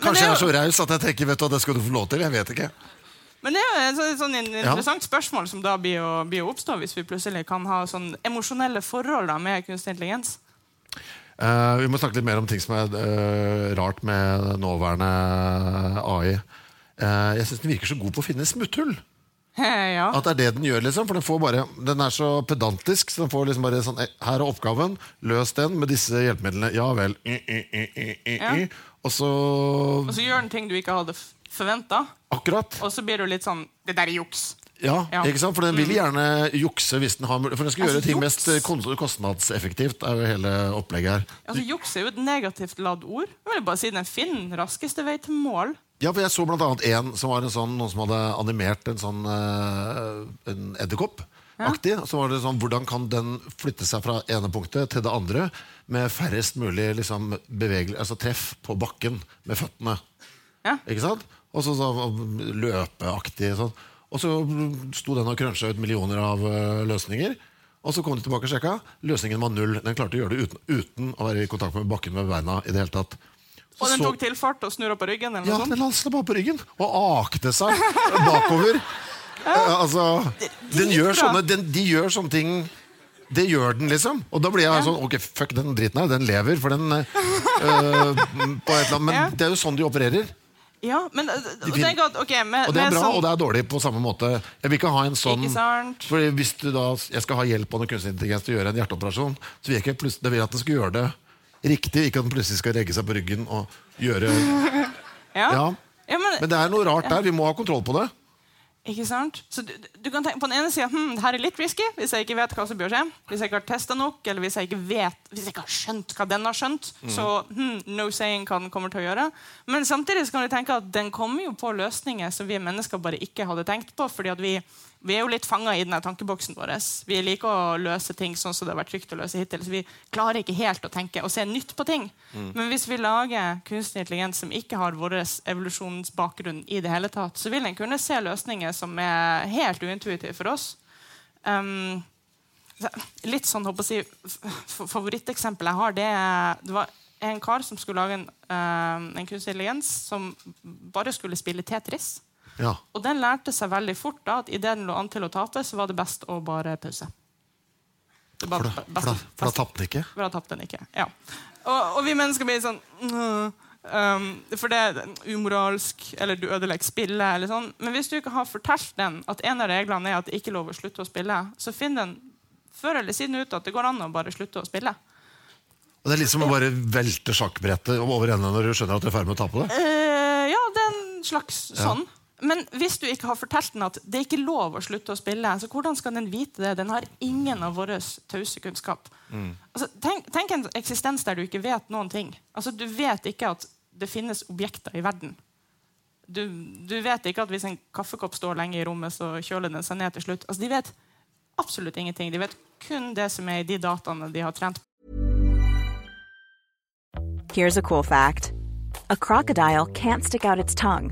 S1: Kanskje jeg er så raus at jeg tenker vet du, det skal du få lov til. Jeg vet ikke.
S2: Men det er jo et sånn, sånn in-
S1: Ja.
S2: interessant spørsmål som da blir å, blir å oppstå hvis vi plutselig kan ha sånn emosjonelle forhold da, med kunstig intelligens.
S1: Uh, vi må snakke litt mer om ting som er uh, rart med nåværende AI. Uh, jeg syns den virker så god på å finne smutthull.
S2: ja.
S1: At det er det den gjør, liksom. For den, får bare, den er så pedantisk. Så den får liksom bare sånn eh, Her er oppgaven. Løs den med disse hjelpemidlene. Ja vel.
S2: Ja.
S1: Og så
S2: Og så gjør den ting du ikke hadde forventa,
S1: Akkurat.
S2: og så blir du litt sånn Det der er juks.
S1: Ja,
S2: Ja. Mm.
S1: ikke sant? For den vil gjerne jukse hvis den har mulighet For den skal
S2: Altså,
S1: gjøre ting
S2: juks-
S1: mest eh, kostnadseffektivt. er jo hele opplegget her.
S2: Altså, Juks er jo et negativt ladd ord. Jeg vil bare si Den finner raskeste vei til mål.
S1: Ja, for Jeg så blant annet en som var en sånn, noen som hadde animert en sånn eh, en edderkopp. Aktig, så var det sånn, Hvordan kan den flytte seg fra ene punktet til det andre med færrest mulig liksom, altså treff på bakken med føttene?
S2: Ja.
S1: Ikke sant? Og så, så løpeaktig sånn. Og så sto den og krønsja ut millioner av eh, løsninger. Og så kom de tilbake og sjekka. Løsningen var null. Den klarte å gjøre det uten, uten å være i kontakt med bakken med beina. i det hele tatt.
S2: Og den tok til fart og snurra på ryggen? eller
S1: Ja, den landet bare på ryggen og akte seg bakover. Eh, altså, den gjør sånne, den, de gjør sånne ting Det gjør den, liksom. Og da blir jeg sånn Ok, fuck den driten her. Den lever, for den øh, Men
S2: Ja.
S1: det er jo sånn de opererer.
S2: Ja, men uh,
S1: De
S2: tenk at, ok, med,
S1: Og det er bra,
S2: sånn,
S1: og det er dårlig på samme måte. Jeg vil ikke ha en sånn for? Hvis du da, jeg skal ha hjelp av kunstig intelligens til å gjøre en hjerteoperasjon, så vil jeg ikke det vil at den skal gjøre det riktig, ikke at den plutselig skal legge seg på ryggen og gjøre
S2: ja.
S1: Ja.
S2: Ja, men,
S1: Men det er noe rart der. Vi må ha kontroll på det.
S2: Ikke sant? Så du, du kan tenke på den ene sida hm, det her er litt risky hvis jeg ikke vet hva som bør skje. Hvis jeg ikke har testa nok, eller hvis jeg ikke vet Hvis jeg ikke har skjønt hva den har skjønt. Så hm, no saying hva den kommer til å gjøre. Men samtidig så kan du tenke at den kommer jo på løsninger som vi mennesker bare ikke hadde tenkt på. fordi at vi, vi er jo litt fanga i denne tankeboksen vår. Vi liker å løse ting sånn som det har vært trygt å løse hittil. Så vi klarer ikke helt å tenke og se nytt på ting. Men hvis vi lager kunstig intelligens som ikke har vår evolusjonsbakgrunn i det hele tatt, så vil den kunne se løsninger som er helt uintuitive for oss. Um, litt sånn, håper jeg, å si, f- jeg har, det, det var en kar som skulle lage en, um, en kunstig intelligens som bare skulle spille Tetris.
S1: Ja.
S2: Og den lærte seg veldig fort da, at idet den lå an til å tape, så var det best å bare pause. Det var
S1: For da,
S2: best-
S1: for da, for da tapte den ikke.
S2: for da tapte den ikke. Ja. Og, og vi mennesker blir sånn um, For det er umoralsk, eller du ødelegger spillet. Eller sånn. Men hvis du ikke har fortalt den at en av reglene er at det ikke er lov å slutte å spille, så finner den før eller siden ut at det går an å bare slutte å spille.
S1: Og det er litt som å bare velte sjakkbrettet over ende når du skjønner at du er i ferd med å tape det.
S2: Uh, ja, det er en slags sånn. Men hvis du ikke har fortalt den at det er ikke lov å slutte å spille, så hvordan skal den vite det? Den har ingen av vår tause kunnskap. Altså, tenk, tenk en eksistens der du ikke vet noen ting. Altså, du vet ikke at det finnes objekter i verden. Du, du vet ikke at hvis en kaffekopp står lenge i rommet, så kjøler den seg ned til slutt. Altså, de vet absolutt ingenting. De vet kun det som er i de dataene de har trent
S3: Here's a cool fact a crocodile can't stick out its tongue.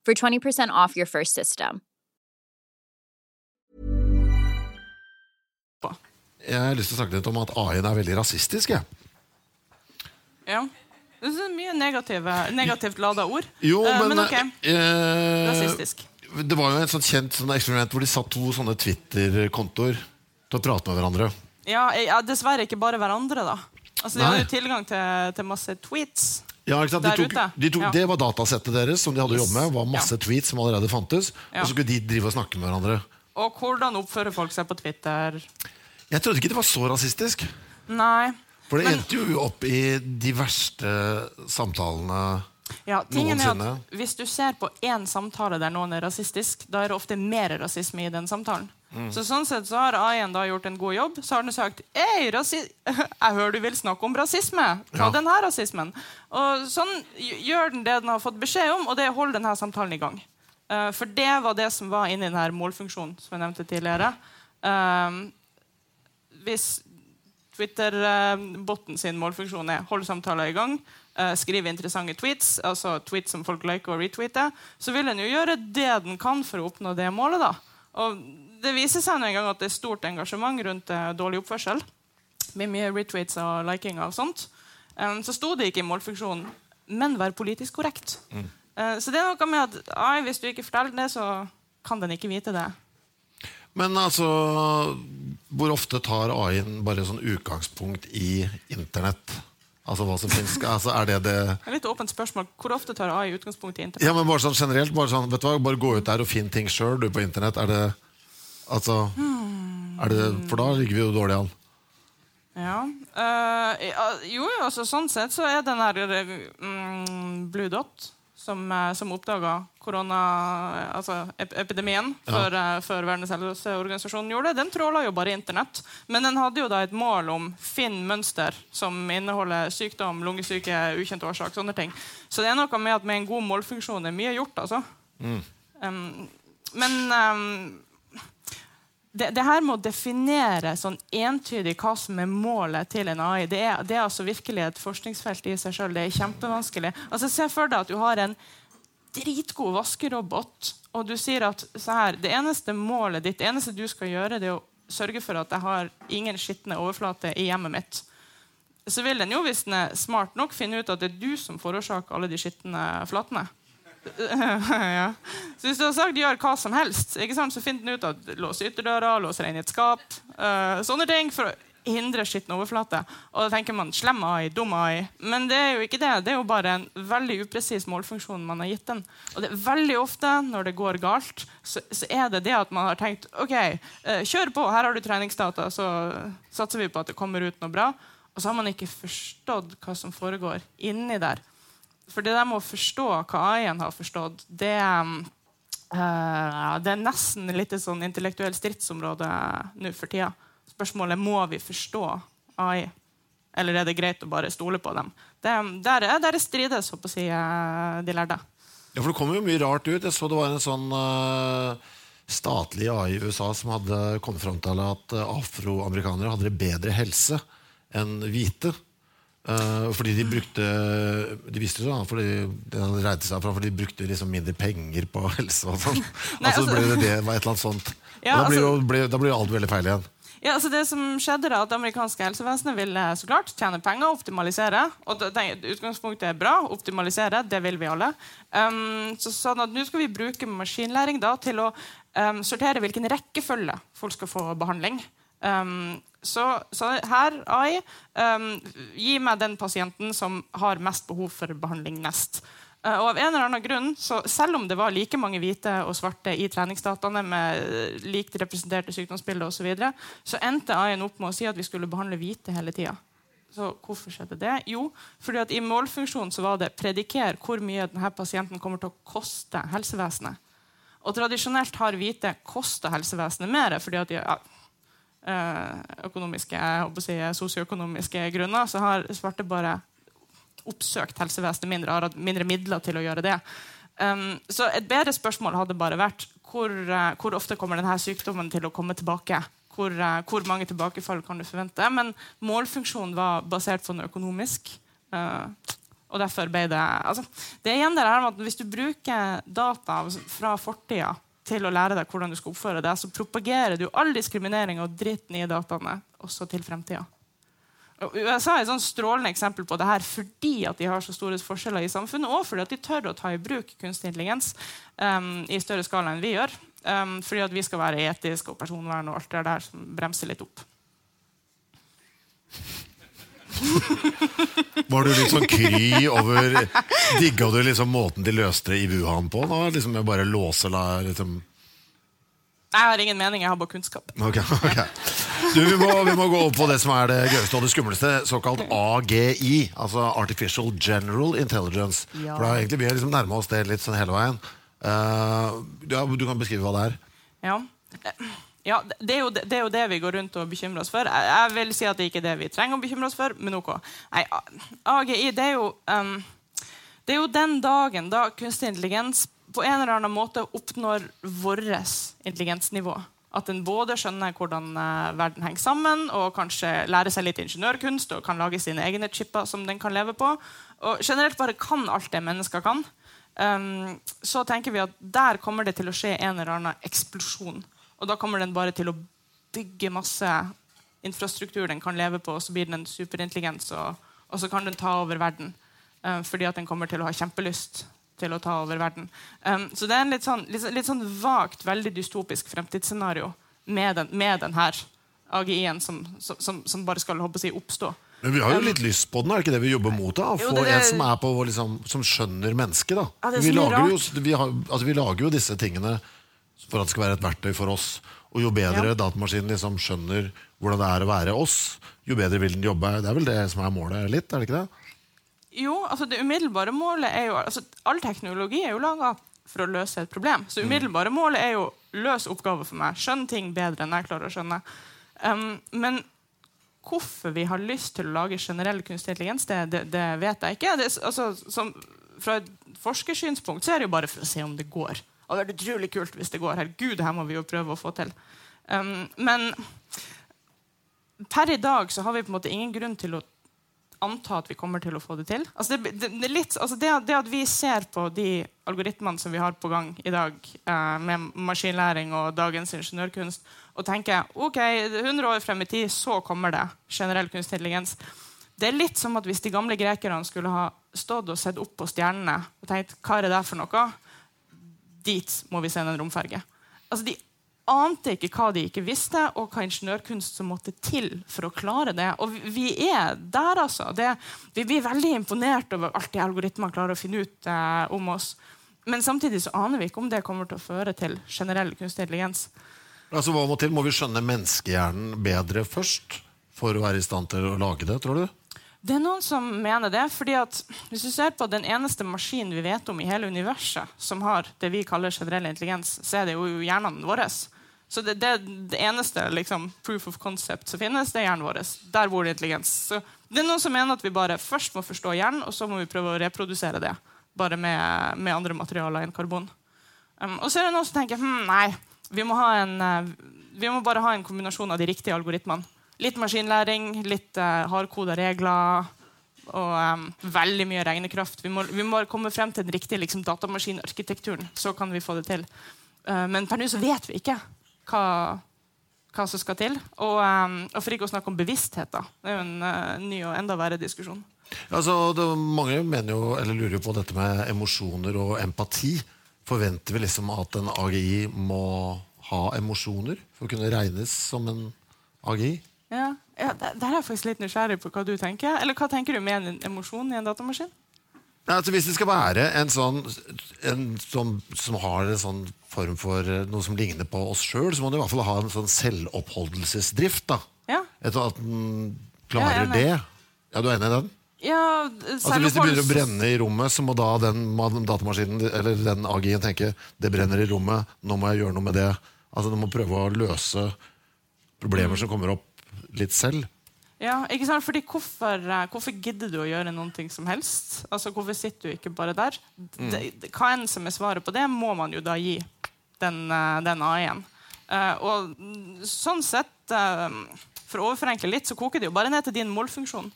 S4: for 20% off your first system.
S1: Jeg har lyst til å snakke litt om at AI-en er veldig rasistisk. Jeg.
S2: Ja. Det er mye negative, negativt lada ord.
S1: Jo,
S2: Eh,
S1: men,
S2: men ok.
S1: eh,
S2: Rasistisk.
S1: Det var jo et sånt kjent sånn eksperiment hvor de satt to sånne Twitter-kontoer til å prate med hverandre.
S2: Ja, ja, dessverre ikke bare hverandre, da. Altså, De
S1: Nei.
S2: hadde jo tilgang til, til masse tweets.
S1: Ja? De tok, de tok,
S2: Ja.
S1: Det var datasettet deres som de hadde
S2: Yes.
S1: jobbet med. var masse
S2: Ja.
S1: tweets som allerede fantes. Og så skulle de drive og snakke med hverandre.
S2: Og hvordan oppfører folk seg på Twitter?
S1: Jeg trodde ikke det var så rasistisk.
S2: Nei.
S1: For det
S2: Men-
S1: endte jo opp i de verste samtalene.
S2: Ja, tingen er at Hvis du ser på én samtale der noen er rasistisk, da er det ofte mer rasisme i den samtalen.
S1: Mm.
S2: Så sånn sett så har A1 da gjort en god jobb. Så har den sagt Ei, jeg hører du vil snakke om rasisme. Ta
S1: Ja.
S2: den her rasismen. Og sånn gjør den det den har fått beskjed om, og det holder denne samtalen i gang. Uh, for det var det som var inni denne målfunksjonen som jeg nevnte tidligere. Uh, hvis Twitter-botten sin målfunksjon er hold samtaler i gang, eh, skrive interessante tweets, altså tweets som folk liker og retweeter, så vil den jo gjøre det den kan for å oppnå det målet. da. Og det viser seg nå en gang at det er stort engasjement rundt eh, dårlig oppførsel. Med mye retweets og liking og sånt. Um, så sto det ikke i målfunksjonen 'men vær politisk korrekt'. Eh, så det er noe med at ai, hvis du ikke forteller det, så kan den ikke vite det.
S1: Men altså Hvor ofte tar AI-en bare sånn utgangspunkt i Internett? Altså hva som finnes altså, Er det det
S2: er litt åpent spørsmål. Hvor ofte tar AI utgangspunkt i internett?
S1: Ja, men bare sånn generelt bare, sånn, vet du hva, bare gå ut der og finn ting sjøl på Internett. Er det Altså er det, For da ligger vi jo dårlig an.
S2: Ja. Uh, jo, jo, altså, sånn sett så er den her um, Blue Dot som, uh, som oppdaga altså, før, ja. før Verdens helseorganisasjon gjorde det, den tråla jo bare Internett. Men den hadde jo da et mål om finn mønster som inneholder sykdom, lungesyke, ukjent årsak. sånne ting. Så det er noe med at med en god målfunksjon er mye gjort. altså. Um, men um, det, det her med å definere sånn entydig hva som er målet til en AI, det er, det er altså virkelig et forskningsfelt i seg sjøl. Det er kjempevanskelig. Altså, Se for deg at du har en dritgod vaskerobot, og du sier at her, det eneste målet ditt, det eneste du skal gjøre, det er å sørge for at jeg har ingen skitne overflater i hjemmet mitt. Så vil den jo, hvis den er smart nok, finne ut at det er du som forårsaker alle de skitne flatene. ja. Så hvis du har sagt 'gjør hva som helst', så finner den ut at lås ytterdøra, lås deg inn i et skap. Uh, sånne ting for å hindre skitten overflate. Og da tenker man 'slem AI', 'dum AI'. Men det er jo ikke det. Det er jo bare en veldig upresis målfunksjon man har gitt den. Og det er veldig ofte når det går galt, så, så er det det at man har tenkt 'OK, uh, kjør på, her har du treningsdata', så satser vi på at det kommer ut noe bra. Og så har man ikke forstått hva som foregår inni der. For det der med å forstå hva AI-en har forstått, det, eh, det er nesten litt et sånn intellektuelt stridsområde nå for tida. Spørsmålet må vi forstå AI, eller er det greit å bare stole på dem. Det, der, er- der strides håper jeg, eh, de lærde.
S1: Ja, for det kommer jo mye rart ut. Jeg så det var en sånn uh statlig AI i USA som hadde kommet fram til at afroamerikanere hadde bedre helse enn hvite. Eh, fordi de brukte De visste det, da, fordi de hadde seg fra for de brukte liksom mindre penger på helse og sånn.
S2: Nei,
S1: altså,
S2: altså-
S1: ble det det var et eller annet sånt.
S2: Ja,
S1: da, blir jo,
S2: altså-
S1: ble, da blir jo alt veldig feil igjen.
S2: Ja, altså det som skjedde da, at Det amerikanske helsevesenet ville så klart tjene penger og optimalisere. og det, Utgangspunktet er bra. Optimalisere, det vil vi alle. Um, så sånn at nå skal vi bruke maskinlæring da, til å um, sortere hvilken rekkefølge folk skal få behandling. Um, så, så her, AI, um, gi meg den pasienten som har mest behov for behandling nest. Uh, og av en eller annen grunn, så Selv om det var like mange hvite og svarte i treningsdataene, med uh, likt representerte sykdomsbilder osv., så, videre, så endte AI-en opp med å si at vi skulle behandle hvite hele tida. Så hvorfor skjedde det? Jo, fordi at i målfunksjonen så var det prediker hvor mye denne pasienten kommer til å koste helsevesenet. Og tradisjonelt har hvite kosta helsevesenet mer fordi at de ja, eh, økonomiske, håper å si, sosioøkonomiske grunner, så har svarte bare oppsøkt helsevesenet mindre, har hatt mindre midler til å gjøre det. Um, så et bedre spørsmål hadde bare vært hvor, uh, hvor ofte kommer denne sykdommen til å komme tilbake? Hvor, uh, hvor mange tilbakefall kan du forvente? Men målfunksjonen var basert på noe økonomisk. Uh, og derfor ble det altså, Det er igjen det her med at Hvis du bruker data fra fortida til å lære deg hvordan du skal oppføre deg, så propagerer du all diskriminering og dritten i dataene også til fremtida. USA er et sånn strålende eksempel på det her fordi at de har så store forskjeller i samfunnet, og fordi at de tør å ta i bruk kunstig intelligens um, i større skala enn vi gjør. Um, fordi at vi skal være etiske og personvern og alt det der som bremser litt opp.
S1: Var du sånn kry over Digga du liksom måten de løste det i Wuhan på? Da? Liksom med bare låse la liksom
S2: Jeg har ingen mening, jeg har bare kunnskap.
S1: Ok, ok du, vi, må, vi må gå over på det som er det gøyeste og det skumleste, såkalt AGI. Altså Artificial General Intelligence.
S2: Ja.
S1: For da egentlig Vi har liksom nærma oss det litt sånn hele veien. Uh, ja, du kan beskrive hva det er.
S2: Ja. Ja, det er, det, det er, jo det, vi går rundt og bekymrer oss for. Jeg, vil si at det ikke er det vi trenger å bekymre oss for, men ok. Nei, AGI det er, jo, um, det er jo den dagen da kunstig intelligens på en eller annen måte oppnår vårt intelligensnivå. At den både skjønner hvordan uh, verden henger sammen, og kanskje lærer seg litt ingeniørkunst og kan lage sine egne chipper som den kan leve på. Og generelt bare kan alt det mennesker kan. Um, så tenker vi at der kommer det til å skje en eller annen eksplosjon. Og da kommer den bare til å bygge masse infrastruktur den kan leve på, og så blir den en superintelligens, og, og så kan den ta over verden. Um, fordi at den kommer til å ha kjempelyst til å ta over verden. Um, så det er en litt sånn, litt, litt sånn vagt, veldig dystopisk fremtidsscenario med, den, med denne AGI-en som, som, som, bare skal si, oppstå.
S1: Men vi har jo litt lyst på den, er det ikke det vi jobber mot? da? Få det, en som, på, liksom, som skjønner mennesket. da.
S2: Ja,
S1: vi, lager jo, vi, har, altså, vi, lager jo, disse tingene for at det skal være et verktøy for oss. Og jo bedre ja. datamaskinen liksom skjønner hvordan det er å være oss, jo bedre vil den jobbe. Det er vel det som er målet litt? er det ikke det?
S2: Jo, altså det umiddelbare målet er jo altså All teknologi er jo laga for å løse et problem. Så mm. umiddelbare målet er jo løs oppgaver for meg. Skjønn ting bedre enn jeg klarer å skjønne. Um, men hvorfor vi har lyst til å lage generell kunstig intelligens, det, det, det vet jeg ikke. Det, altså, som, fra et forskersynspunkt så er det jo bare for å se om det går. Og det er utrolig kult hvis det går. Herregud, det her må vi jo prøve å få til. Um, men per i dag så har vi på en måte ingen grunn til å anta at vi kommer til å få det til. Altså det, det, det, litt, altså det, at vi ser på de algoritmene som vi har på gang i dag, eh, med maskinlæring og dagens ingeniørkunst, og tenker ok, 100 år frem i tid så kommer det generell kunstig intelligens. Det er litt som at hvis de gamle grekerne skulle ha stått og sett opp på stjernene og tenkt hva er det der for noe, dit må vi sende en romferge. Altså, de ante ikke hva de ikke visste, og hva ingeniørkunst som måtte til for å klare det. Og vi er der, altså. Det, vi blir veldig imponert over alt de algoritmene klarer å finne ut eh, om oss. Men samtidig så aner vi ikke om det kommer til å føre til generell kunstig intelligens.
S1: Altså, hva Må til? Må vi skjønne menneskehjernen bedre først for å være i stand til å lage det, tror du?
S2: Det er noen som mener det. fordi at hvis du ser på Den eneste maskinen vi vet om i hele universet som har det vi kaller generell intelligens, så er det jo hjernen vår. Så det, det, det eneste liksom, proof of concept som finnes, det er hjernen vår. Der bor det intelligens. Så det er noen som mener at vi bare først må forstå hjernen, og så må vi prøve å reprodusere det. Bare med, med andre materialer enn karbon. Um, og så er det noen som tenker hm, nei, vi må, en, uh, vi må bare ha en kombinasjon av de riktige algoritmene. Litt maskinlæring, litt uh, hardkoda regler og um, veldig mye regnekraft. Vi må, vi må komme frem til den riktige liksom, datamaskinarkitekturen. Så kan vi få det til. Uh, men per nå så vet vi ikke hva, hva som skal til. Og, um, og, for ikke å snakke om bevissthet. Da. Det er jo en uh, ny og enda verre diskusjon.
S1: Altså, det, mange jo, lurer jo på dette med emosjoner og empati. Forventer vi liksom at en AGI må ha emosjoner for å kunne regnes som en AGI?
S2: Ja, ja Der er jeg faktisk litt nysgjerrig på hva du tenker. Eller hva tenker du med en emosjon i en datamaskin?
S1: Altså Hvis det skal være en sånn en som, som, har en sånn form for noe som ligner på oss sjøl, så må den i hvert fall ha en sånn selvoppholdelsesdrift. da.
S2: Ja.
S1: Etter at den klarer ja, det. Ja, Du er enig i den?
S2: Ja,
S1: altså Hvis det begynner å brenne i rommet, så må da den datamaskinen eller den AGI-en tenke det brenner i rommet, nå må jeg gjøre noe med det. Altså Den må prøve å løse problemer som kommer opp litt selv.
S2: Ja, ikke sant? Fordi hvorfor, eh, hvorfor, gidder du å gjøre noen ting som helst? Altså, Hvorfor sitter du ikke bare der? Mm. Det, hva enn som er svaret på det, må man jo da gi den, eh, den AI-en. Uh, eh, og sånn sett, uh, for å overforenkle litt, så koker det jo bare ned til din målfunksjon.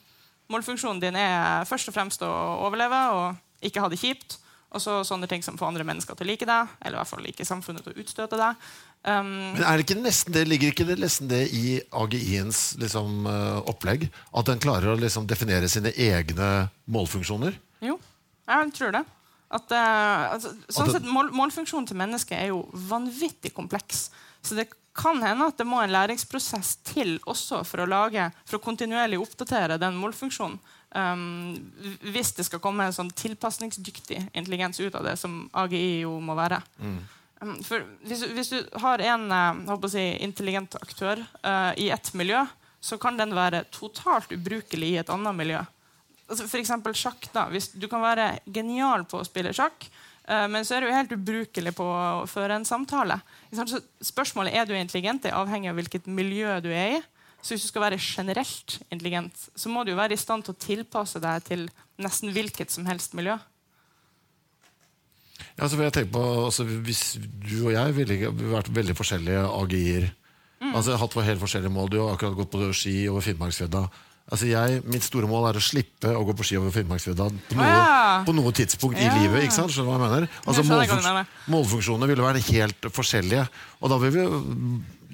S2: Målfunksjonen din er først og fremst å overleve og ikke ha det kjipt. Og så sånne ting som får andre mennesker til å like deg, eller i hvert fall like samfunnet til å utstøte deg. Um,
S1: Men er det ikke nesten det, ligger ikke det nesten det i AGI-ens liksom, eh, opplegg? At den klarer å liksom, definere sine egne målfunksjoner?
S2: jo, jeg tror det. At, uh, altså, sånn sett, mål, Målfunksjonen til mennesket er jo vanvittig kompleks. Så det kan hende at det må en læringsprosess til også for å lage, for å kontinuerlig oppdatere den målfunksjonen. Um, hvis det skal komme en sånn tilpasningsdyktig intelligens ut av det, som AGI jo må være. Um, for hvis, hvis du har en eh, si, intelligent aktør uh, i ett miljø, så kan den være totalt ubrukelig i et annet miljø. Altså eksempel sjakk. da. Hvis du kan være genial på å spille sjakk, uh, men så er du helt ubrukelig på å føre en samtale. Så spørsmålet er du intelligent, det er avhengig av hvilket miljø du er i. Så hvis du skal være generelt intelligent, så må du jo være i stand til å tilpasse deg til nesten hvilket som helst miljø.
S1: Ja, altså, jeg tenker på, altså, hvis du og jeg ville vært veldig forskjellige AGI-er
S2: Mm.
S1: altså, Hatt for helt forskjellige mål. Du har akkurat gått på ski over Finnmarksvidda. Altså, jeg, mitt store mål er å slippe å gå på ski over Finnmarksvidda på, noe,
S2: ja.
S1: på noe tidspunkt i livet. ikke sant? Skjønner du hva jeg mener? Altså,
S2: Jeg
S1: målfunks- målfunksjonene ville være helt forskjellige. Og da vil vi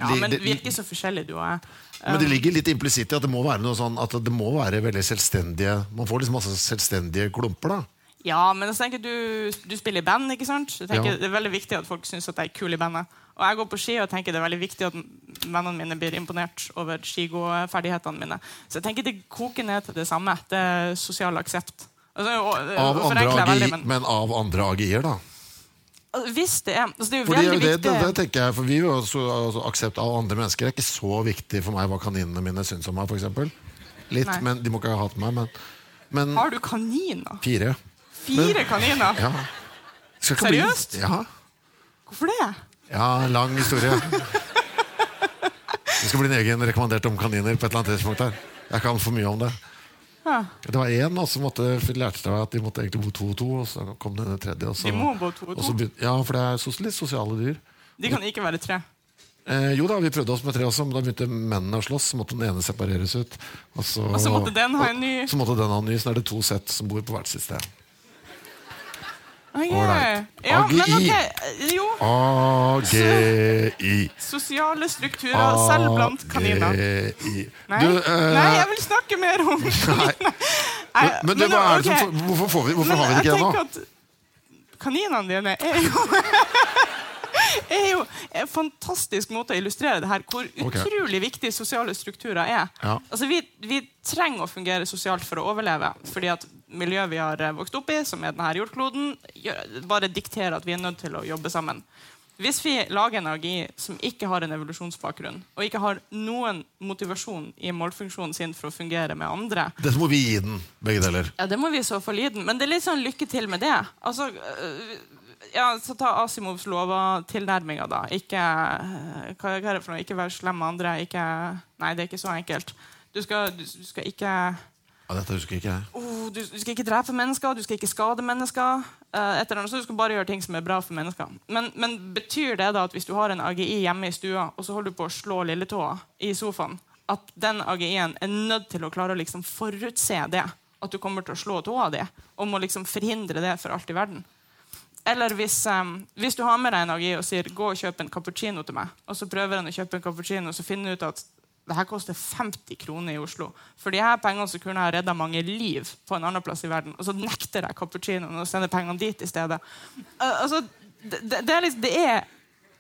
S2: Ja, men vi er ikke så forskjellige, du og jeg.
S1: men det ligger litt implisitt i at det må være noe sånn At det må være veldig selvstendige Man får liksom masse selvstendige klumper. da
S2: Ja, men jeg tenker du, du spiller i band, ikke sant? Jeg tenker
S1: Ja.
S2: Det er veldig viktig at folk syns at jeg er kul i bandet. Og jeg går på ski og tenker det er veldig viktig at vennene mine blir imponert over skigåferdighetene mine. Så jeg tenker det koker ned til det samme. Det er sosial aksept. Altså, og-
S1: Av andre AGI,
S2: men-
S1: men av andre AGI-er, da.
S2: Altså, Hvis det er altså Det er jo
S1: Fordi
S2: veldig
S1: det, det,
S2: viktig
S1: det, tenker jeg, for vi vil også, altså, Aksept av andre mennesker er ikke så viktig for meg hva kaninene mine syns om meg. For eksempel. Litt,
S2: Nei.
S1: men De må ikke ha hatt meg, men, men
S2: Har du kaniner?
S1: fire.
S2: Fire kaniner?
S1: Ja. Seriøst? bli-? Ja.
S2: Hvorfor det?
S1: Ja, lang historie. Det skal bli en egen rekommandert om kaniner på et eller annet tidspunkt her. Jeg kan for mye om det.
S2: Ja.
S1: Det var én som måtte, lærte seg at de måtte egentlig bo to og to, og så kom det en tredje. Og så,
S2: De må bo to og to.
S1: ja, for det er sos- litt sosiale dyr.
S2: De kan ikke være tre.
S1: Eh, jo da, vi prøvde oss med tre også, men da begynte mennene å slåss. Så måtte den ene separeres ut. Og så,
S2: Og så måtte den ha en ny.
S1: Så måtte den ha en ny, så er det to sett som bor på hvert sitt sted.
S2: Ok.
S1: Ålreit.
S2: Ja, men
S1: AGI.
S2: ok. Jo,
S1: AGI.
S2: sosiale strukturer selv blant kaniner. Nei.
S1: Du, uh...
S2: Nei, jeg vil snakke mer om
S1: kaniner.
S2: Men,
S1: Men det, hva er det som, hvorfor, får vi, hvorfor
S2: Men
S1: har vi det ikke ennå?
S2: Kaninene dine er jo er jo en fantastisk måte å illustrere det her, hvor
S1: utrolig
S2: utrolig viktig sosiale strukturer er.
S1: Ja.
S2: Altså, vi, vi trenger å fungere sosialt for å overleve. fordi at miljøet vi har eh, vokst opp i, som er denne jordkloden, bare dikterer at vi er nødt til å jobbe sammen. Hvis vi lager en AGI som ikke har en evolusjonsbakgrunn, og ikke har noen motivasjon i målfunksjonen sin for å fungere med andre,
S1: Dette må vi gi den, begge deler.
S2: ja, det må vi i så fall gi den. Men det er litt sånn lykke til med det. Altså, øh, ja, så Ta Asimovs lover-tilnærminga, da. Ikke, øh, hva, hva noe? Ikke være slem med andre. Ikke, nei, det er ikke så enkelt. Du skal, du, du skal ikke
S1: Ja, dette husker ikke jeg.
S2: oh, du, du skal ikke drepe mennesker, du skal ikke skade mennesker. Uh, etter annet, så du skal bare gjøre ting som er bra for mennesker. Men, men betyr det da at hvis du har en AGI hjemme i stua, og så holder du på å slå lilletåa i sofaen, at den AGI-en er nødt til å klare å liksom forutse det? At du kommer til å slå tåa di, og må liksom forhindre det for alt i verden? Eller hvis, um, hvis du har med deg en AGI og sier 'gå og kjøp en cappuccino til meg', og så prøver han å kjøpe en cappuccino, og så finner du ut at det her koster 50 kroner i Oslo. For de her pengene så kunne jeg redda mange liv på en annen plass i verden. Og så nekter jeg cappuccinoen og sender pengene dit i stedet. Uh, altså, det, det, er liksom, det er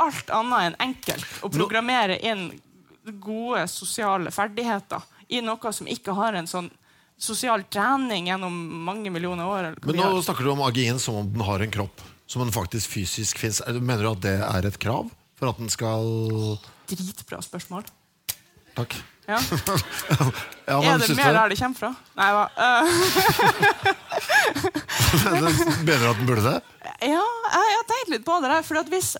S2: alt annet enn enkelt å programmere inn gode sosiale ferdigheter i noe som ikke har en sånn sosial trening gjennom mange millioner år. Eller
S1: Men nå snakker du om AGI-en som om den har en kropp. Som den faktisk fysisk fins. Mener du at det er et krav for at den skal
S2: Dritbra spørsmål.
S1: Takk.
S2: Ja.
S1: Ja,
S2: er det mer der det kommer fra? Nei da. Uh,
S1: Mener du at den burde det?
S2: Ja, jeg, har tenkt litt på det der. For at hvis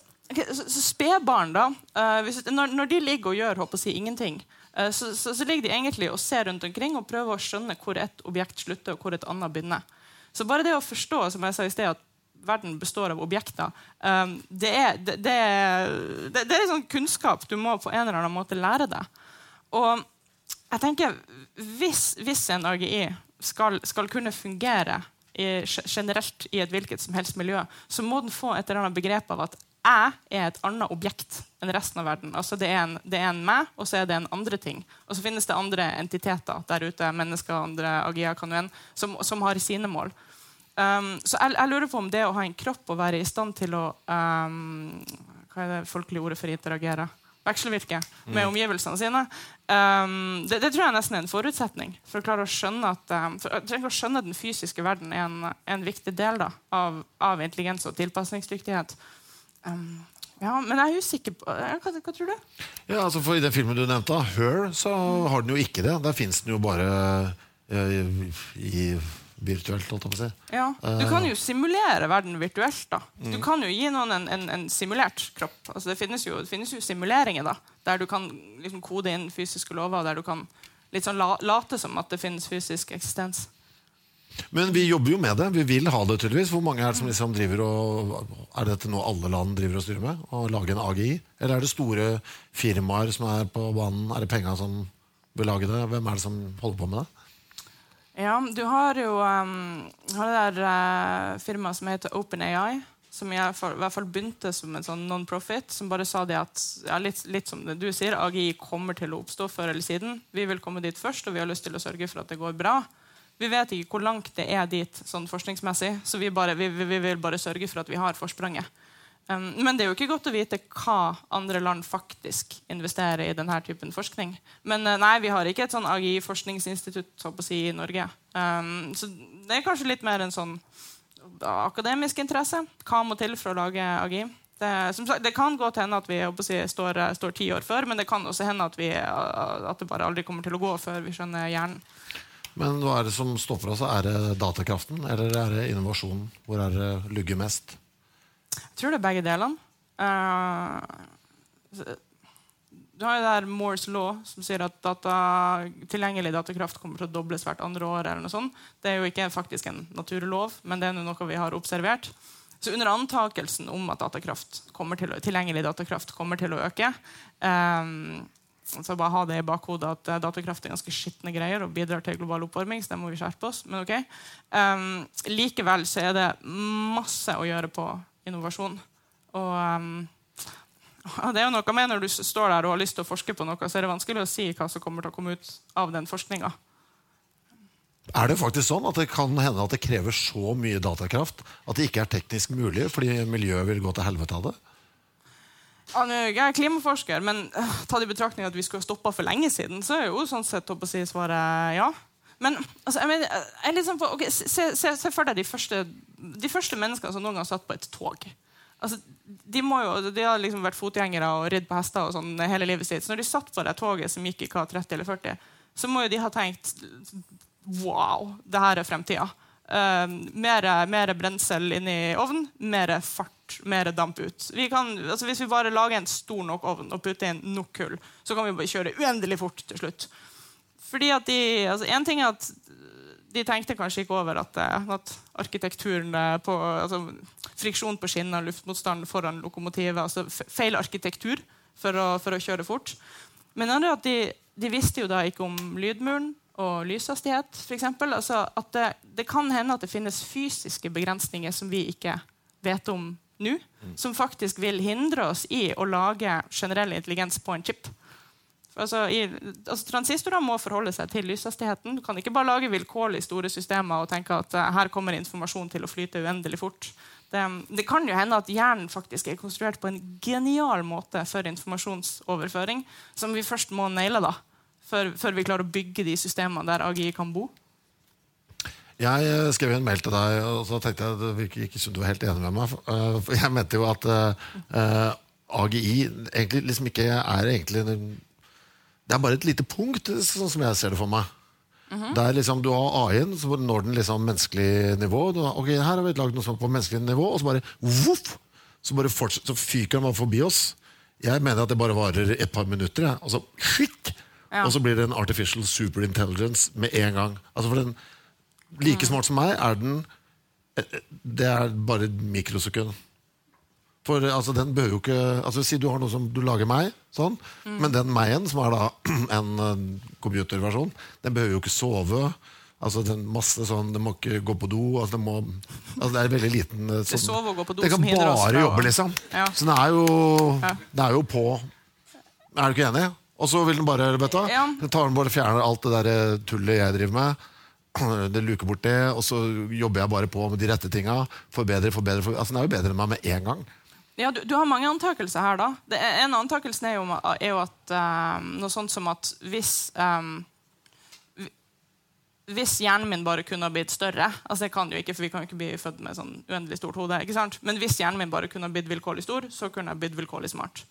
S2: Spedbarn, da eh, når, når de ligger og gjør håper å si, ingenting, eh, så, så, så ligger de egentlig og ser rundt omkring og prøver å skjønne hvor et objekt slutter, og hvor et annet begynner. Så bare det å forstå som jeg sa i sted, at verden består av objekter, eh, det, er, det, det, det, det er sånn kunnskap du må på en eller annen måte lære deg. Og jeg tenker, hvis, hvis en AGI skal, skal kunne fungere i, generelt i et hvilket som helst miljø, så må den få et eller annet begrep av at jeg er et annet objekt enn resten av verden. Altså det, er en, det er en meg, og så er det en andre ting. Og så finnes det andre entiteter der ute, mennesker, andre agia, kan som, som har sine mål. Um, så jeg, jeg, lurer på om det å ha en kropp og være i stand til å um, Hva er det folkelige ordet for å interagere? Vekselvirke med mm. omgivelsene sine. Um, det, det, tror jeg nesten er en forutsetning for å klare å skjønne at um, for, å skjønne den fysiske verden er en, en viktig del da, av, av intelligens og tilpasningsdyktighet. Ja, men jeg er usikker på Hva, hva tror du?
S1: Ja, altså for I den filmen du nevnte, 'Her', så har den jo ikke det. Der fins den jo bare uh, i virtuelt. holdt jeg på å si.
S2: Ja, Du kan jo simulere verden virtuelt. da. Du mm. kan jo gi noen en, en, en simulert kropp. Altså det, finnes jo, det, finnes jo, simuleringer da, der du kan liksom kode inn fysiske lover, der du kan litt sånn la, late som at det finnes fysisk eksistens.
S1: Men vi jobber jo med det. Vi vil ha det, tydeligvis. Hvor mange er det som liksom driver og Er dette noe alle land driver og styrer med? Å lage en AGI? Eller er det store firmaer som er på banen? Er det penga som vil lage det? Hvem er det som holder på med det?
S2: Ja, du har jo um, har det der uh, firmaet som heter OpenAI. Som i hvert, fall, begynte som en sånn non-profit. Som bare sa det at ja, litt, litt, som du sier, AGI kommer til å oppstå før eller siden. Vi vil komme dit først, og vi har lyst til å sørge for at det går bra. Vi vet ikke hvor langt det er dit sånn forskningsmessig, så vi, bare, vi, vi, vil bare sørge for at vi har forspranget. Men det er jo ikke godt å vite hva andre land faktisk investerer i denne typen forskning. Men uh, nei, vi har ikke et sånn AGI-forskningsinstitutt si, i Norge. Um, så det er kanskje litt mer en sånn akademisk interesse. Hva må til for å lage AGI? Det, sagt, det kan godt hende at vi si, står, står, ti år før, men det kan også hende at, vi, at det bare aldri kommer til å gå før vi skjønner hjernen.
S1: Men hva er det som står for oss? Er det datakraften eller er det innovasjonen? Hvor er det lugger mest?
S2: Jeg tror det er begge delene. Uh, du har jo der Moores law, som sier at data, tilgjengelig datakraft kommer til å dobles hvert andre år. eller noe sånt. Det er jo ikke faktisk en naturlov, men det er noe vi har observert. Så under antakelsen om at datakraft til, tilgjengelig datakraft kommer til å øke, um, så bare ha det i bakhodet at uh, datakraft er ganske skitne greier og bidrar til global oppvarming. så det må vi skjerpe oss, men ok. Um, likevel så er det masse å gjøre på innovasjon. Og um, det er jo noe med Når du står der og har lyst til å forske på noe, så er det vanskelig å si hva som kommer til å komme ut av den forskninga.
S1: Er det faktisk sånn at det kan hende at det krever så mye datakraft at det ikke er teknisk mulig fordi miljøet vil gå til helvete av det?
S2: Jeg er klimaforsker, men uh, tatt i betraktning at vi skulle ha stoppa for lenge siden, så er jo sånn sett å si svaret ja. Men altså, jeg mener, jeg liksom okay, se, se, se, for deg de første, de første, menneskene som noen gang satt på et tog. Altså, de, jo, de, har liksom vært fotgjengere og ridd på hester og sånn hele livet sitt. Så når de satt på det toget som gikk i hva, 30 eller 40, så må jo de ha tenkt Wow, det her er fremtida. Uh, mer, mer brensel inni ovnen, mer fart mer damp ut. Vi kan, altså hvis vi bare lager en stor nok ovn og putter inn nok kull, så kan vi bare kjøre uendelig fort til slutt. Fordi at de, altså en ting er at de tenkte kanskje ikke over at, eh, at arkitekturen eh, på, altså Friksjon på skinner, luftmotstand foran lokomotivet altså Feil arkitektur for å, for å kjøre fort. Men andre at de, de, visste jo da ikke om lydmuren og lyshastighet. For eksempel. altså at det, det, kan hende at det finnes fysiske begrensninger som vi ikke vet om nå, som faktisk vil hindre oss i å lage generell intelligens på en chip. Altså, i, altså, Transistorer må forholde seg til lyshastigheten. Du kan ikke bare lage vilkårlig store systemer og tenke at uh, her kommer informasjon til å flyte uendelig fort. Det, det, kan jo hende at hjernen faktisk er konstruert på en genial måte for informasjonsoverføring, som vi først må naile da, før, før vi klarer å bygge de systemene der AGI kan bo.
S1: Jeg eh, skrev en mail til deg, og så tenkte jeg at det virker ikke som du var helt enig med meg. Eh, for jeg mente jo at uh, AGI egentlig liksom ikke er egentlig Det er bare et lite punkt, sånn som jeg ser det for meg. Mm -hmm. Det er liksom, Du har AI-en, så når den liksom menneskelig nivå. Har, ok, Her har vi lagd noe sånt på menneskelig nivå, og så bare voff, så, bare fortsatt, så fyker den bare forbi oss. Jeg mener at det bare varer et par minutter. Ja. Og så skikk, ja. og så blir det en artificial superintelligence med en gang. Altså for den Like smart som meg er den eh, Det er bare mikrosekund. For altså, den bør jo ikke altså, Si du har noe som du lager meg, sånn, mm. men den meg-en, som er da en uh, computerversjon, den behøver jo ikke sove. Altså den masse sånn, Den må ikke gå på do. Altså, den må, altså det er veldig liten sånn,
S2: Det sover og gå på do
S1: Den kan bare jobbe, liksom.
S2: Ja.
S1: Så den er jo,
S2: Ja.
S1: den er jo på. Er du ikke enig? Og så vil den bare vet du.
S2: Ja.
S1: Den tar den bare fjerner alt det der eh, tullet jeg driver med. Det luker bort det, og så jobber jeg bare på med de rette tinga. Forbedre, forbedre, forbedre. Altså, den er jo bedre enn meg med en gang.
S2: Ja, du, du har mange antakelser her. da. Det, en av antakelsene er jo, er jo at um, noe sånt som at hvis um, Hvis hjernen min bare kunne ha blitt større altså det kan jo ikke, for Vi kan jo ikke bli født med sånn uendelig stort hode. ikke sant? Men hvis hjernen min bare kunne ha blitt vilkårlig stor, så kunne jeg blitt vilkårlig smart.